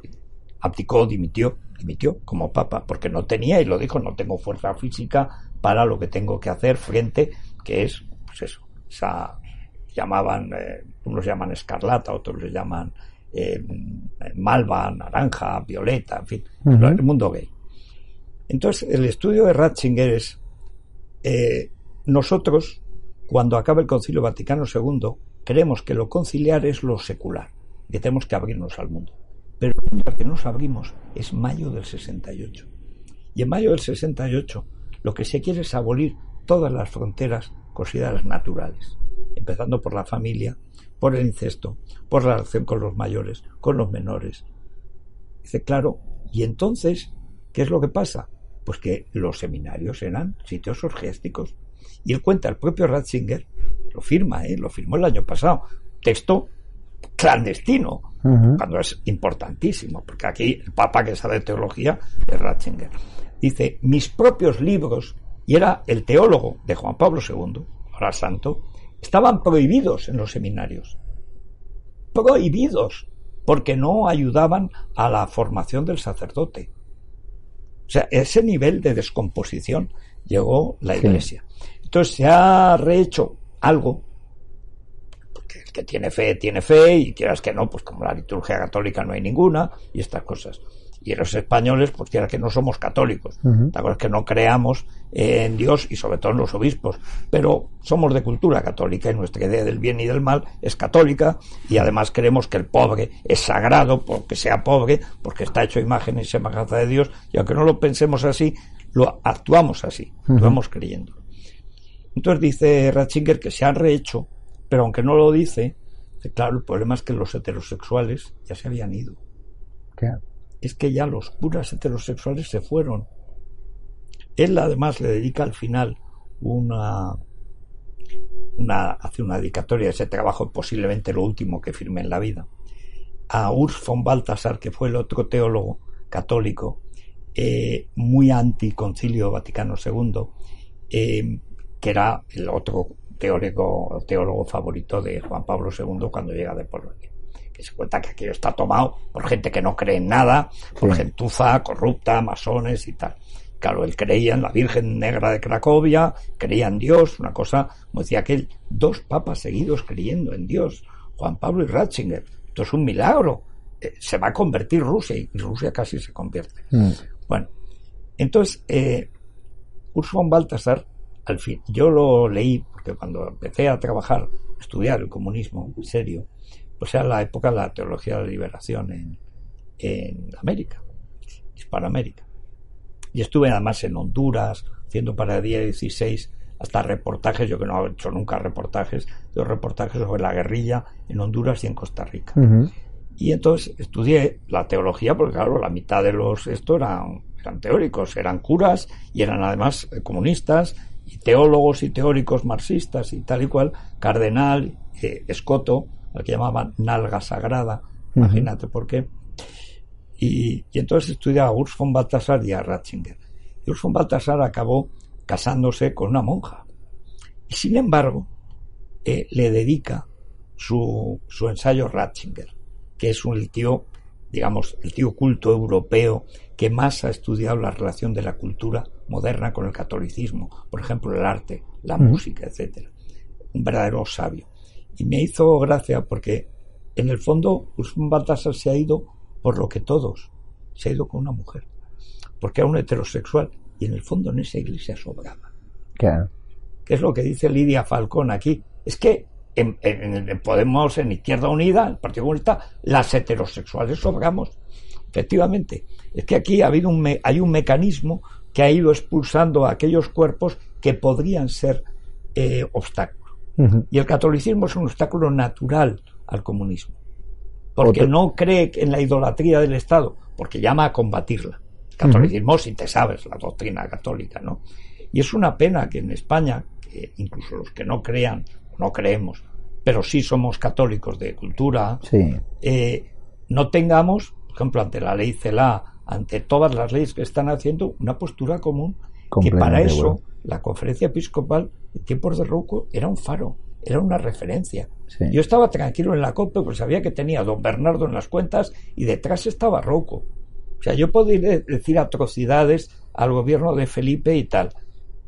abdicó, dimitió, dimitió como papa, porque no tenía, y lo dijo, no tengo fuerza física para lo que tengo que hacer frente, que es, pues eso, esa, llamaban, eh, unos llaman escarlata, otros le llaman eh, malva, naranja, violeta, en fin, el mundo gay. Entonces, el estudio de Ratzinger es, eh, nosotros, cuando acaba el Concilio Vaticano II, creemos que lo conciliar es lo secular, que tenemos que abrirnos al mundo. Pero el mundo que nos abrimos es mayo del 68. Y en mayo del 68 lo que se quiere es abolir todas las fronteras consideradas naturales, empezando por la familia, por el incesto, por la relación con los mayores, con los menores. Dice, claro, y entonces, ¿qué es lo que pasa? Pues que los seminarios eran sitios orgiásticos. Y él cuenta, el propio Ratzinger, lo firma, ¿eh? lo firmó el año pasado, texto clandestino, cuando es importantísimo, porque aquí el Papa que sabe teología es Ratzinger. Dice, mis propios libros, y era el teólogo de Juan Pablo II, ahora santo, estaban prohibidos en los seminarios. Prohibidos, porque no ayudaban a la formación del sacerdote. O sea, ese nivel de descomposición llegó la Sí. Iglesia. Entonces se ha rehecho algo, porque el que tiene fe, tiene fe, y quieras que no, pues como la liturgia católica no hay ninguna, y estas cosas. Y los españoles, pues quieras que no somos católicos. ¿te acuerdas? que no creamos en Dios y sobre todo en los obispos, pero somos de cultura católica y nuestra idea del bien y del mal es católica y además creemos que el pobre es sagrado porque sea pobre, porque está hecho imagen y semejanza de Dios y aunque no lo pensemos así, lo actuamos así, lo vamos creyendo. Entonces dice Ratzinger que se han rehecho, pero aunque no lo dice, claro, el problema es que los heterosexuales ya se habían ido. Claro. Es que ya los curas heterosexuales se fueron. Él además le dedica al final una, una hace una dedicatoria de ese trabajo, posiblemente lo último que firme en la vida, a Urs von Balthasar, que fue el otro teólogo católico eh, muy anti-concilio Vaticano II, eh, que era el otro teólogo favorito de Juan Pablo II cuando llega de Polonia. Que se cuenta que aquello está tomado por gente que no cree en nada, por Sí. gentuza, corrupta, masones y tal. Claro, él creía en la Virgen Negra de Cracovia, creía en Dios, una cosa, como decía aquel, dos papas seguidos creyendo en Dios, Juan Pablo y Ratzinger. Esto es un milagro. Eh, se va a convertir Rusia y Rusia casi se convierte. Mm. Bueno, entonces, eh, Urs von Balthasar, al fin, yo lo leí porque cuando empecé a trabajar, a estudiar el comunismo en serio, pues era la época de la teología de la liberación en, en América, Hispanoamérica. Y estuve además en Honduras, haciendo para el día 16 hasta reportajes, yo que no he hecho nunca reportajes, los reportajes sobre la guerrilla en Honduras y en Costa Rica. Y entonces estudié la teología, porque claro, la mitad de los esto eran, eran teóricos, eran curas y eran además eh, comunistas y teólogos y teóricos marxistas y tal y cual, cardenal, eh, escoto, al que llamaban nalga sagrada, imagínate por qué. Y, y entonces estudia a Urs von Balthasar y a Ratzinger. Y Urs von Balthasar acabó casándose con una monja. Y sin embargo, eh, le dedica su, su ensayo Ratzinger, que es un tío, digamos, el tío culto europeo que más ha estudiado la relación de la cultura moderna con el catolicismo, por ejemplo, el arte, la música, etcétera. Un verdadero sabio. Y me hizo gracia porque, en el fondo, Usman Baltasar se ha ido por lo que todos, se ha ido con una mujer, porque era un heterosexual y en el fondo en esa iglesia sobraba. Claro. ¿Qué es lo que dice Lidia Falcón aquí? Es que en, en- en Podemos, en Izquierda Unida, el Partido Comunista, las heterosexuales sobramos. Efectivamente, es que aquí ha habido un me- hay un mecanismo que ha ido expulsando a aquellos cuerpos que podrían ser eh, obstáculos. Y el catolicismo es un obstáculo natural al comunismo. Porque no cree en la idolatría del Estado, porque llama a combatirla. El catolicismo, si te sabes, la doctrina católica, ¿no? Y es una pena que en España, que incluso los que no crean, no creemos, pero sí somos católicos de cultura, Sí. eh, no tengamos, por ejemplo, ante la ley CELA, ante todas las leyes que están haciendo, una postura común, que para eso la conferencia episcopal en tiempos de Rouco era un faro, era una referencia. Sí. Yo estaba tranquilo en la COPE porque sabía que tenía a don Bernardo en las cuentas y detrás estaba Rouco. O sea, yo podría decir atrocidades al gobierno de Felipe y tal,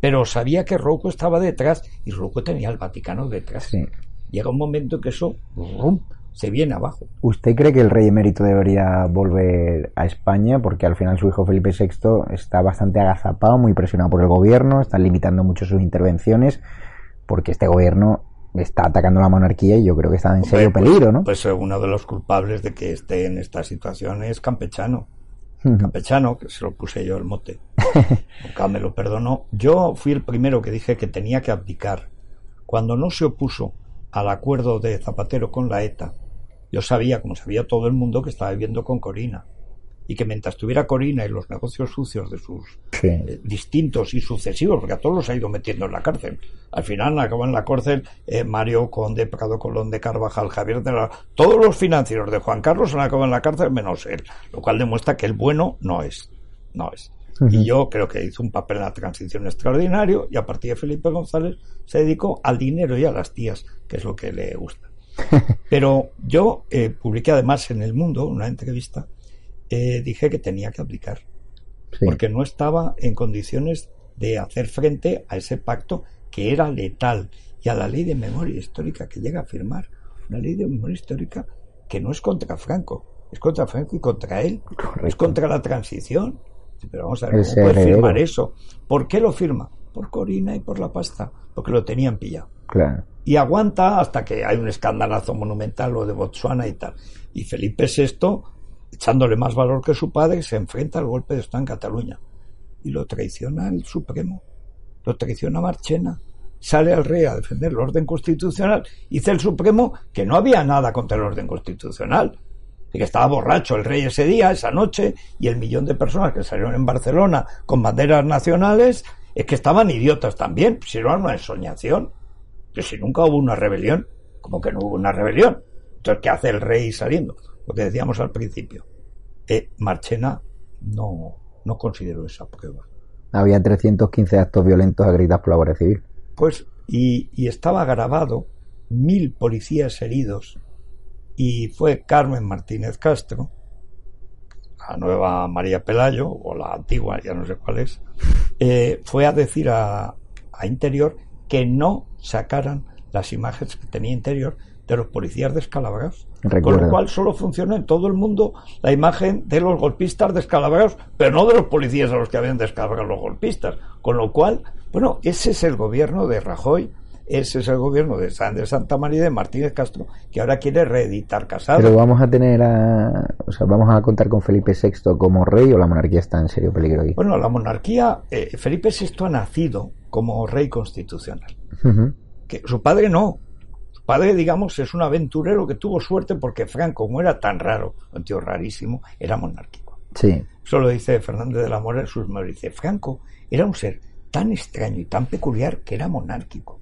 pero sabía que Rouco estaba detrás y Rouco tenía el Vaticano detrás. Sí. Llega un momento que eso ¡rum! Se viene abajo. ¿Usted cree que el rey emérito debería volver a España? Porque al final su hijo Felipe VI está bastante agazapado, muy presionado por el gobierno, están limitando mucho sus intervenciones, porque este gobierno está atacando la monarquía y yo creo que está en serio Hombre, peligro, ¿no? Pues eh, uno de los culpables de que esté en esta situación es Campechano. Campechano, que se lo puse yo el mote. Nunca me lo perdonó. Yo fui el primero que dije que tenía que abdicar. Cuando no se opuso al acuerdo de Zapatero con la ETA, yo sabía, como sabía todo el mundo, que estaba viviendo con Corina. Y que mientras tuviera Corina y los negocios sucios de sus Sí. eh, distintos y sucesivos, porque a todos los ha ido metiendo en la cárcel. Al final acabó en la cárcel eh, Mario Conde, Prado Colón de Carvajal, Javier de la... Todos los financieros de Juan Carlos han acabado en la cárcel menos él, lo cual demuestra que el bueno no es. No es. Y yo creo que hizo un papel en la transición extraordinario y a partir de Felipe González se dedicó al dinero y a las tías, que es lo que le gusta. Pero yo eh, publiqué además en El Mundo una entrevista, eh, dije que tenía que aplicar Sí. porque no estaba en condiciones de hacer frente a ese pacto que era letal y a la ley de memoria histórica que llega a firmar. Una ley de memoria histórica que no es contra Franco, es contra Franco y contra él, es contra la transición. Pero vamos a ver, ¿cómo puede firmar eso? ¿Por qué lo firma? Por Corina y por la pasta, porque lo tenían pillado Y aguanta hasta que hay un escandalazo monumental lo de Botsuana y tal. Y Felipe VI, echándole más valor que su padre, se enfrenta al golpe de Estado en Cataluña y lo traiciona el Supremo, lo traiciona Marchena. Sale al rey a defender el orden constitucional. Dice el Supremo que no había nada contra el orden constitucional, y que estaba borracho el rey ese día, esa noche, y el millón de personas que salieron en Barcelona con banderas nacionales, es que estaban idiotas también, si no era una ensoñación que si nunca hubo una rebelión, como que no hubo una rebelión. Entonces, ¿qué hace el rey saliendo? Lo que decíamos al principio. Eh, Marchena no, no consideró esa prueba. Había 315 actos violentos a gritas por la Guardia Civil. Pues, y, y estaba grabado mil policías heridos y fue Carmen Martínez Castro, la nueva María Pelayo, o la antigua, ya no sé cuál es, eh, fue a decir a, a Interior que no sacaran las imágenes que tenía Interior de los policías descalabrados. Con lo cual solo funciona en todo el mundo la imagen de los golpistas descalabrados, pero no de los policías a los que habían descalabrado los golpistas. Con lo cual, bueno, ese es el gobierno de Rajoy, ese es el gobierno de, San, de Santa María y de Martínez Castro, que ahora quiere reeditar Casado. Pero vamos a tener a... O sea, vamos a contar con Felipe VI como rey o la monarquía está en serio peligro aquí. Bueno, la monarquía, eh, Felipe VI ha nacido como rey constitucional. Que su padre no. Su padre, digamos, es un aventurero que tuvo suerte porque Franco, como era tan raro, un tío rarísimo, era monárquico. Sí. Eso lo dice Fernández de la Mora en sus memorias. Franco era un ser tan extraño y tan peculiar que era monárquico.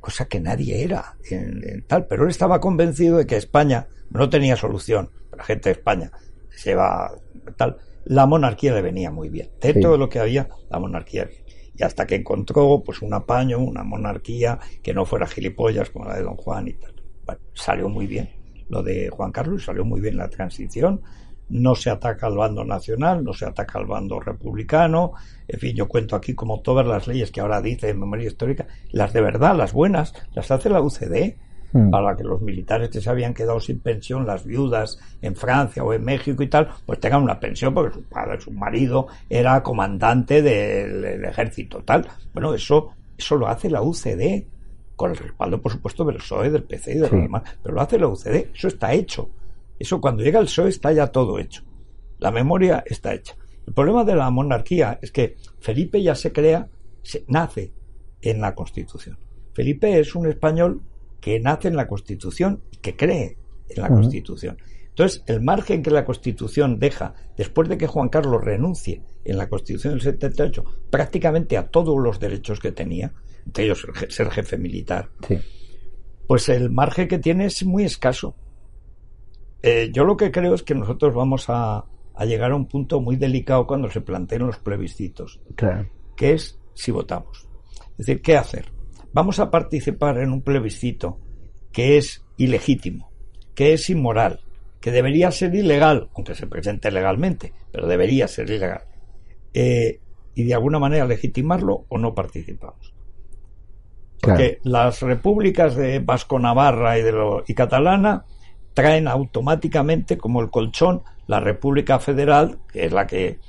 Cosa que nadie era en, en tal. Pero él estaba convencido de que España no tenía solución. La gente de España se va tal. La monarquía le venía muy bien. Dentro Sí. de lo que había, la monarquía bien. Y hasta que encontró pues un apaño, una monarquía que no fuera gilipollas como la de Don Juan y tal. Bueno, salió muy bien lo de Juan Carlos, salió muy bien la transición. No se ataca al bando nacional, no se ataca al bando republicano. En fin, yo cuento aquí como todas las leyes que ahora dice en memoria histórica, las de verdad, las buenas, las hace la UCD Mm. para que los militares que se habían quedado sin pensión, las viudas en Francia o en México y tal, pues tengan una pensión porque su padre, su marido era comandante del, del ejército tal. Bueno, eso, eso lo hace la UCD, con el respaldo, por supuesto, del PSOE, del PC y de Sí. los demás, pero lo hace la UCD, eso está hecho. Eso cuando llega el PSOE está ya todo hecho. La memoria está hecha. El problema de la monarquía es que Felipe ya se crea, se, nace en la Constitución. Felipe es un español que nace en la Constitución y que cree en la. Constitución. Entonces, el margen que la Constitución deja, después de que Juan Carlos renuncie en la Constitución del 78, prácticamente a todos los derechos que tenía, entre ellos ser jefe militar, Sí. pues el margen que tiene es muy escaso. Eh, yo lo que creo es que nosotros vamos a, a llegar a un punto muy delicado cuando se planteen los plebiscitos, Claro. que es si votamos. Es decir, ¿qué hacer? Vamos a participar en un plebiscito que es ilegítimo, que es inmoral, que debería ser ilegal, aunque se presente legalmente, pero debería ser ilegal. Eh, y de alguna manera legitimarlo o no participamos. Claro. Porque las repúblicas de Vasco-Navarra y, de lo- y Catalana traen automáticamente como el colchón la República Federal, que es la que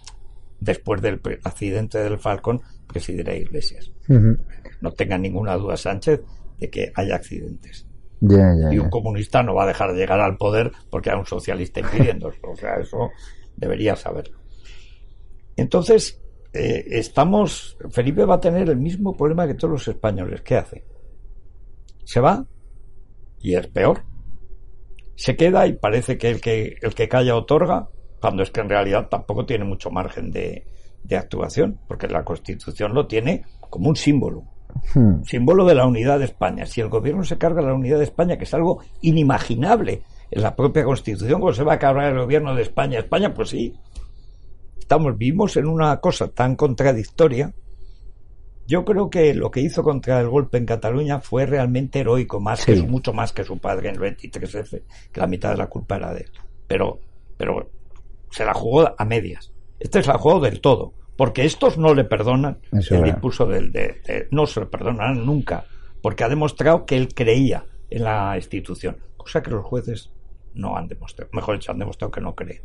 después del accidente del Falcon presidirá Iglesias. No tenga ninguna duda Sánchez de que haya accidentes. Y un comunista no va a dejar de llegar al poder porque hay un socialista impidiendo. O sea, eso debería saberlo. Entonces, eh, estamos. Felipe va a tener el mismo problema que todos los españoles. ¿Qué hace? Se va y es peor. Se queda y parece que el que, el que calla otorga, cuando es que en realidad tampoco tiene mucho margen de, de actuación, porque la Constitución lo tiene como un símbolo Hmm. símbolo de la unidad de España. Si el gobierno se carga la unidad de España, que es algo inimaginable en la propia Constitución, ¿cómo se va a cargar el gobierno de España? España, pues sí. Estamos vivimos en una cosa tan contradictoria. Yo creo que lo que hizo contra el golpe en Cataluña fue realmente heroico, más Sí. que mucho más que su padre en el 23F, que la mitad de la culpa era de él. Pero, pero se la jugó a medias. Este se la jugó del todo, porque estos no le perdonan Eso el discurso del, de, de- no se lo perdonarán nunca, porque ha demostrado que él creía en la institución, cosa que los jueces no han demostrado, mejor dicho, han demostrado que no creen.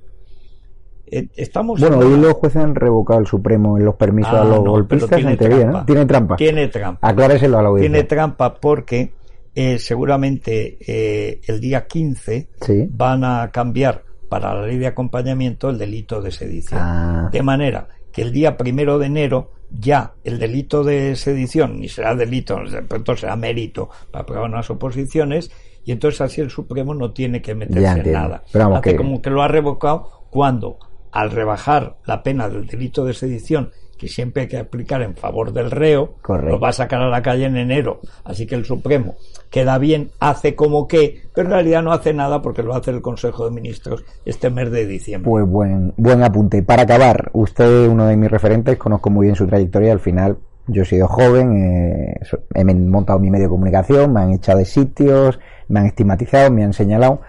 Eh, Estamos Bueno, en hoy los jueces han revocado el Supremo en los permisos Ah, a los no, golpistas tiene en teoría, trampa. ¿no? Tiene trampa. Tiene trampa. Acláreselo a la audiencia. Tiene trampa porque eh, seguramente eh, el día 15 Sí. van a cambiar para la ley de acompañamiento el delito de sedición. Ah. De manera que el día primero de enero ya el delito de sedición ni será delito, de pronto será mérito para probar unas oposiciones y entonces así el Supremo no tiene que meterse en nada. Hace que- como que lo ha revocado cuando al rebajar la pena del delito de sedición que siempre hay que aplicar en favor del reo, Correcto. lo va a sacar a la calle en enero. Así que el Supremo queda bien, hace como que, pero en realidad no hace nada porque lo hace el Consejo de Ministros este mes de diciembre. Pues buen, buen apunte. Para acabar, usted uno de mis referentes, conozco muy bien su trayectoria. Al final, yo he sido joven, eh, he montado mi medio de comunicación, me han echado de sitios, me han estigmatizado, me han señalado.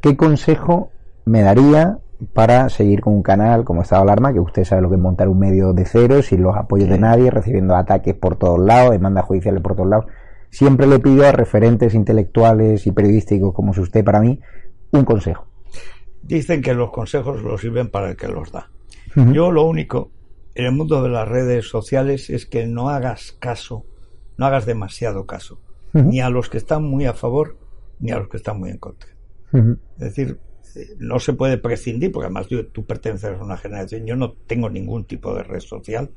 ¿Qué consejo me daría para seguir con un canal como Estado de Alarma, que usted sabe lo que es montar un medio de cero, sin los apoyos de nadie, recibiendo ataques por todos lados, demandas judiciales por todos lados? Siempre le pido a referentes intelectuales y periodísticos como es usted para mí un consejo. Dicen que los consejos los sirven para el que los da. Yo lo único en el mundo de las redes sociales es que no hagas caso, no hagas demasiado caso, ni a los que están muy a favor, ni a los que están muy en contra. Es decir, no se puede prescindir, porque además yo- tú perteneces a una generación, yo no tengo ningún tipo de red social,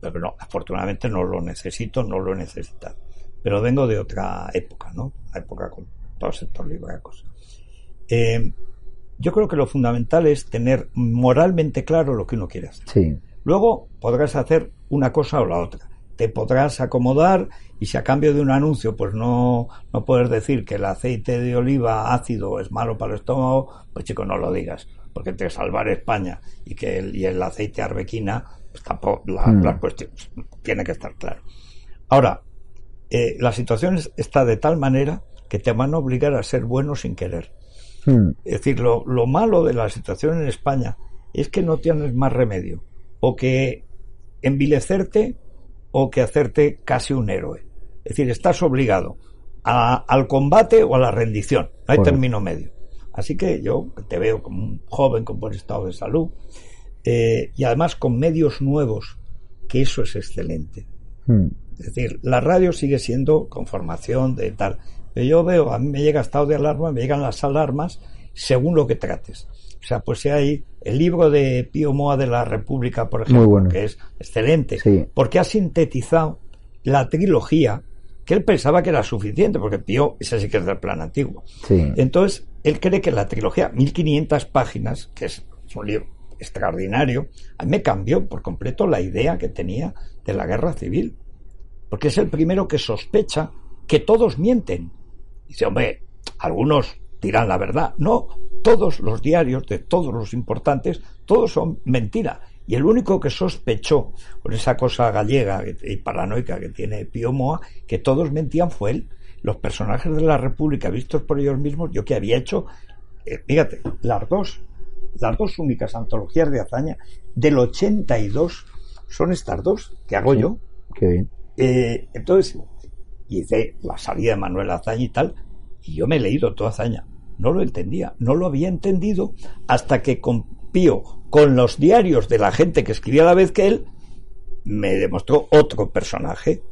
pero no, afortunadamente no lo necesito, no lo he necesitado. Pero vengo de otra época, ¿no? Una época con todo el sector. Eh, yo creo que lo fundamental es tener moralmente claro lo que uno quiere hacer. Sí. Luego podrás hacer una cosa o la otra. Te podrás acomodar y si a cambio de un anuncio pues no, no puedes decir que el aceite de oliva ácido es malo para el estómago, pues chico, no lo digas. porque entre salvar España y que el, y el aceite arbequina, pues tampoco la, Mm. la cuestión tiene que estar claro. Ahora, eh, la situación es- está de tal manera que te van a obligar a ser bueno sin querer. Mm. Es decir, lo, lo malo de la situación en España es que no tienes más remedio. O que envilecerte o que hacerte casi un héroe. Es decir, estás obligado a- al combate o a la rendición. No hay término medio. Así que yo te veo como un joven con buen estado de salud eh, y además con medios nuevos, que eso es excelente. Mm. Es decir, la radio sigue siendo con formación de tal. Pero yo veo, a mí me llega estado de alarma, me llegan las alarmas según lo que trates. O sea, pues si hay el libro de Pío Moa de la República, por ejemplo, bueno. que es excelente, Sí. porque ha sintetizado la trilogía que él pensaba que era suficiente, porque Pío, ese sí que es del plan antiguo. Sí. Entonces, él cree que la trilogía, 1500 páginas, que es un libro extraordinario, a mí me cambió por completo la idea que tenía de la guerra civil. Porque es el primero que sospecha que todos mienten. Dice, hombre, algunos dirán la verdad. No, todos los diarios de todos los importantes, todos son mentira. Y el único que sospechó, con esa cosa gallega y paranoica que tiene Pío Moa, que todos mentían fue él. Los personajes de la República, vistos por ellos mismos, yo que había hecho, eh, fíjate, las dos, las dos únicas antologías de hazaña del 82 son estas dos que hago Sí. yo. Qué bien. Eh, entonces, hice la salida de Manuel Azaña y tal, y yo me he leído toda Azaña. No lo entendía, no lo había entendido hasta que con Pío, con los diarios de la gente que escribía a la vez que él, me demostró otro personaje,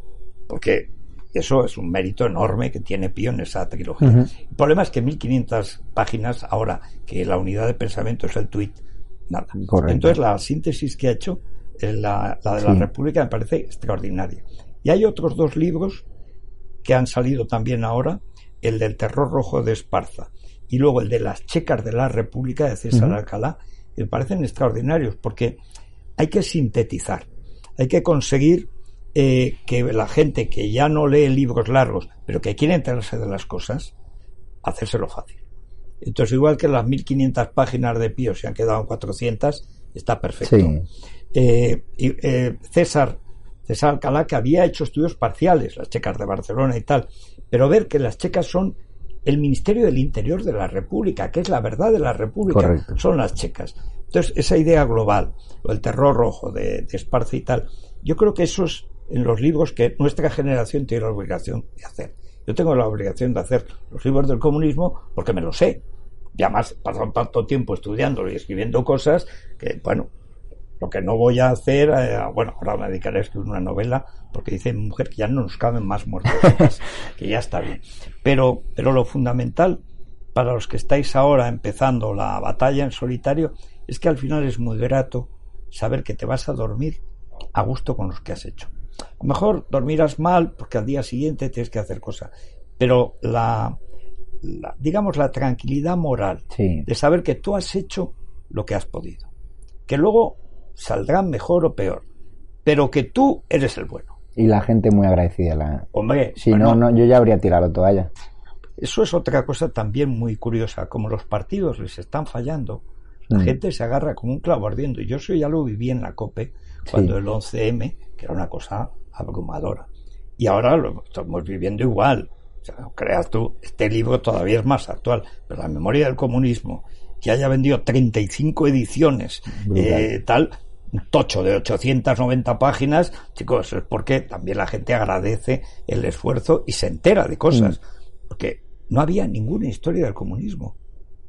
porque eso es un mérito enorme que tiene Pío en esa trilogía. El problema es que 1500 páginas, ahora que la unidad de pensamiento es el tweet, nada. Correcto. Entonces la síntesis que ha hecho, eh, la, la de la. República, me parece extraordinaria. Y hay otros dos libros que han salido también ahora, el del terror rojo de Esparza y luego el de las checas de la República de César. Alcalá, me parecen extraordinarios porque hay que sintetizar, hay que conseguir eh, que la gente que ya no lee libros largos, pero que quiere enterarse de las cosas, hacérselo fácil. Entonces, igual que las 1500 páginas de Pío se han quedado en 400, está perfecto. Sí. Eh, eh, César, César Alcalá, que había hecho estudios parciales, las checas de Barcelona y tal, pero ver que las checas son el Ministerio del Interior de la República, que es la verdad de la República, Correcto. son las checas. Entonces, esa idea global, o el terror rojo de, de Esparza y tal, yo creo que eso es en los libros que nuestra generación tiene la obligación de hacer. Yo tengo la obligación de hacer los libros del comunismo porque me lo sé. Y además he pasado tanto tiempo estudiándolo y escribiendo cosas que, bueno, lo que no voy a hacer, eh, bueno, ahora me dedicaré a escribir una novela porque dice mi mujer que ya no nos caben más muertos, que ya está bien. Pero, pero lo fundamental para los que estáis ahora empezando la batalla en solitario es que al final es muy grato saber que te vas a dormir a gusto con los que has hecho. A lo mejor dormirás mal porque al día siguiente tienes que hacer cosas, pero la, la- digamos la tranquilidad moral Sí. de saber que tú has hecho lo que has podido, que luego saldrá mejor o peor, pero que tú eres el bueno. Y la gente muy agradecida. La... Hombre, Si bueno, no, no, yo ya habría tirado la toalla. eso es otra cosa también muy curiosa, como los partidos les están fallando, la Mm. gente se agarra como un clavo ardiendo. Yo eso ya lo viví en la COPE, cuando Sí. el 11M, que era una cosa abrumadora. Y ahora lo estamos viviendo igual. O sea, no creas tú, este libro todavía es más actual, pero la memoria del comunismo, que haya vendido 35 ediciones, eh, tal, tocho de 890 páginas, chicos, es porque también la gente agradece el esfuerzo y se entera de cosas. Porque no había ninguna historia del comunismo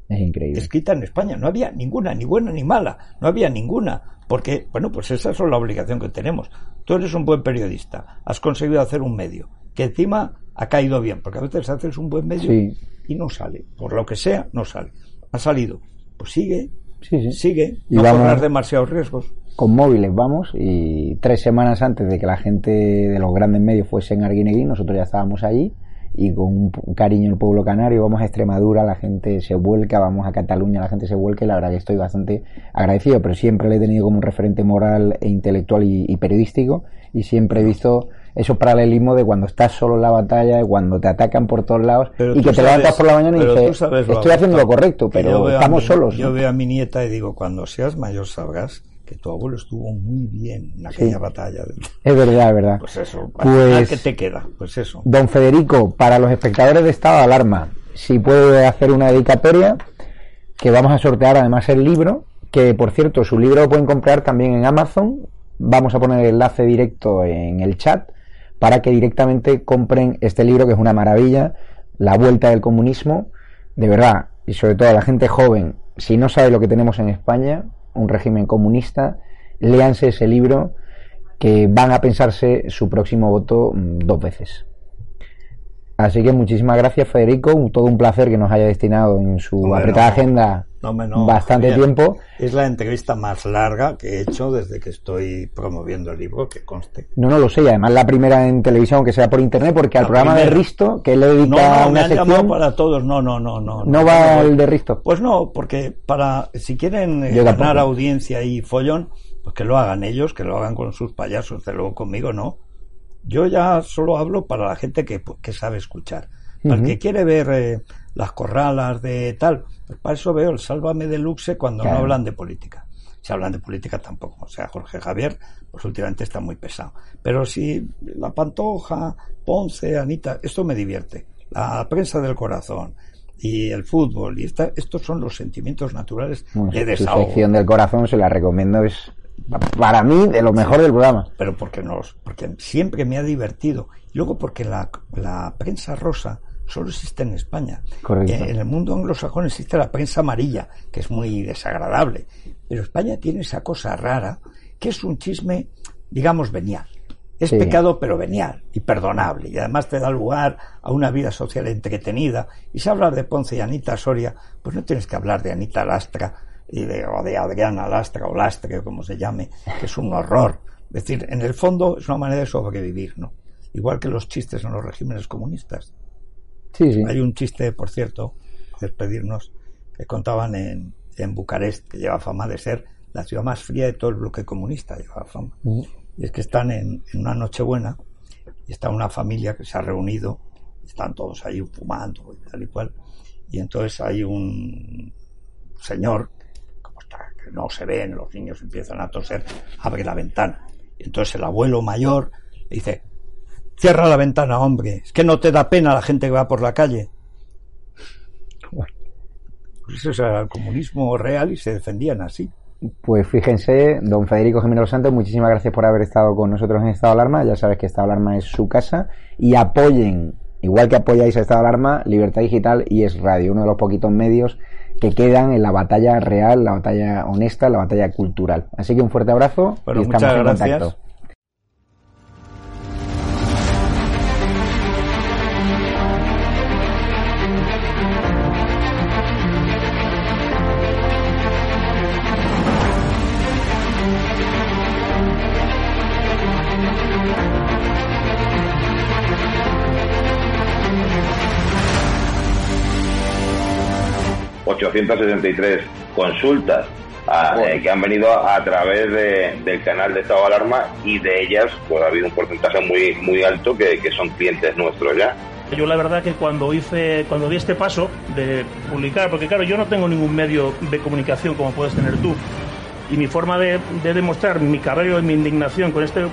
Es increíble. escrita en España. No había ninguna, ni buena ni mala. No había ninguna. Porque, bueno, pues esa es la obligación que tenemos. Tú eres un buen periodista. Has conseguido hacer un medio. Que encima ha caído bien. Porque a veces haces un buen medio Sí. y no sale. Por lo que sea, no sale. Ha salido. Pues sigue. Sí, sí. Sigue. Y no vamos- corras demasiados riesgos. Con móviles vamos y tres semanas antes de que la gente de los grandes medios fuese en Arguineguín, nosotros ya estábamos allí y con un, un cariño al pueblo canario vamos a Extremadura, la gente se vuelca, vamos a Cataluña, la gente se vuelca y la verdad que estoy bastante agradecido, pero siempre le he tenido como un referente moral e intelectual y, y periodístico y siempre he visto esos paralelismos de cuando estás solo en la batalla, de cuando te atacan por todos lados Pero y que te sabes- levantas por la mañana y dices, estoy haciendo lo correcto, pero estamos mi- solos. Yo veo a mi nieta y digo, cuando seas mayor sabrás que tu abuelo estuvo muy bien en aquella Sí. batalla. Es verdad, es verdad. Pues eso, Pues- ¿qué te queda? Pues eso. Don Federico, para los espectadores de estado de alarma, si puede hacer una dedicatoria, que vamos a sortear además el libro, que por cierto, su libro lo pueden comprar también en Amazon. Vamos a poner el enlace directo en el chat para que directamente compren este libro, que es una maravilla, La vuelta del comunismo. De verdad, y sobre todo a la gente joven, si no sabe lo que tenemos en España, un régimen comunista, léanse ese libro que van a pensarse su próximo voto mm, dos veces. Así que muchísimas gracias Federico, todo un placer que nos haya destinado en su apretada agenda No, hombre, no, bastante tiempo. Es la entrevista más larga que he hecho desde que estoy promoviendo el libro, que conste. No, no lo sé, y además la primera en televisión que sea por internet, porque al La programa de. Risto, que le dedica No, no, me una han llamado sección, para todos. No, no, no, no. no va el de Risto. Pues no, porque para si quieren eh, ganar audiencia y follón, pues que lo hagan ellos, que lo hagan con sus payasos, de luego conmigo no. Yo ya solo hablo para la gente que, que sabe escuchar. Para el que quiere ver eh, las corralas de tal, pues para eso veo el Sálvame de Luxe cuando Claro. no hablan de política. Si hablan de política tampoco. O sea, Jorge Javier, pues últimamente está muy pesado. Pero si la Pantoja, Ponce, Anita, esto me divierte. La prensa del corazón y el fútbol y esta, estos son los sentimientos naturales Bueno, de desahogo. sección del corazón se la recomiendo, es para mí de lo mejor del programa. pero porque nos porque siempre me ha divertido y luego porque la, la prensa rosa solo existe en España. Correcto. Eh, en el mundo anglosajón existe la prensa amarilla que es muy desagradable pero España tiene esa cosa rara que es un chisme digamos venial. Es Sí. pecado pero venial y perdonable y además te da lugar a una vida social entretenida. Y si hablas de Ponce y Anita Soria pues no tienes que hablar de Anita Lastra y de, o de Adriana Lastra o Lastre o como se llame que es un horror. Es decir en el fondo es una manera de sobrevivir no igual que los chistes en los regímenes comunistas Sí, sí. hay un chiste, por cierto, despedirnos, que contaban en, en Bucarest, que lleva fama de ser la ciudad más fría de todo el bloque comunista, lleva fama. Y es que están en, en una Nochebuena y está una familia que se ha reunido, están todos ahí fumando y tal y cual. Y entonces hay un señor, como está, que no se ven, los niños empiezan a toser, abre la ventana. Y entonces el abuelo mayor le dice, Cierra la ventana, hombre. Es que no te da pena la gente que va por la calle. Pues eso era el comunismo real y se defendían así. Pues fíjense, don Federico Jiménez Santos, muchísimas gracias por haber estado con nosotros en Estado de Alarma. Ya sabes que Estado de Alarma es su casa. Y apoyen, igual que apoyáis a Estado de Alarma, Libertad Digital y Es Radio, uno de los poquitos medios que quedan en la batalla real, la batalla honesta, la batalla cultural. Así que un fuerte abrazo Bueno, y estamos muchas en gracias. contacto. ...863 consultas a- eh, que han venido a, través de- del canal de Estado de Alarma y de ellas pues ha habido un porcentaje muy muy alto que, que son clientes nuestros ya. Yo la verdad que cuando hice, cuando di este paso de publicar, porque claro, yo no tengo ningún medio de comunicación como puedes tener tú, y mi forma de, de demostrar mi cabreo y mi indignación con este, mm,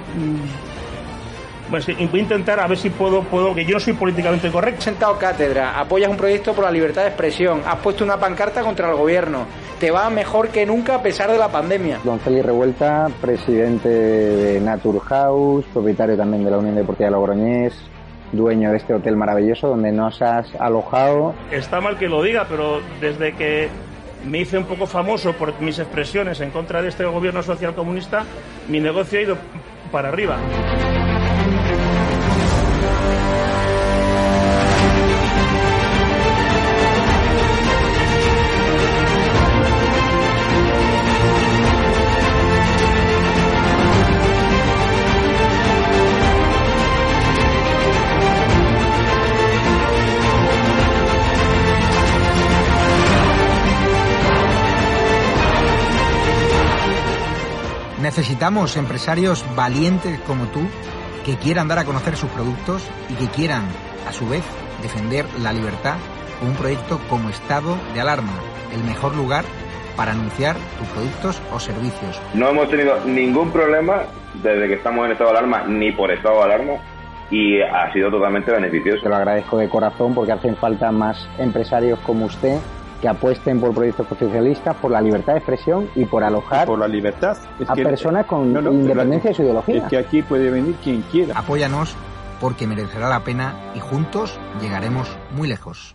pues voy a intentar a ver si puedo, puedo, que yo no soy políticamente correcto. Has sentado cátedra, apoyas un proyecto por la libertad de expresión, has puesto una pancarta contra el gobierno, te va mejor que nunca a pesar de la pandemia. Don Félix Revuelta, presidente de Naturhaus, propietario también de la Unión Deportiva de Logroñés, dueño de este hotel maravilloso donde nos has alojado. Está mal que lo diga, pero desde que me hice un poco famoso por mis expresiones en contra de este gobierno social comunista, mi negocio ha ido para arriba. Necesitamos empresarios valientes como tú que quieran dar a conocer sus productos y que quieran, a su vez, defender la libertad con un proyecto como estado de alarma, el mejor lugar para anunciar tus productos o servicios. No hemos tenido ningún problema desde que estamos en estado de alarma, ni por estado de alarma, y ha sido totalmente beneficioso. Te lo agradezco de corazón porque hacen falta más empresarios como usted que apuesten por proyectos socialistas, por la libertad de expresión y por alojar por la libertad a personas con independencia de su ideología. Es que aquí puede venir quien quiera. Apóyanos porque merecerá la pena y juntos llegaremos muy lejos.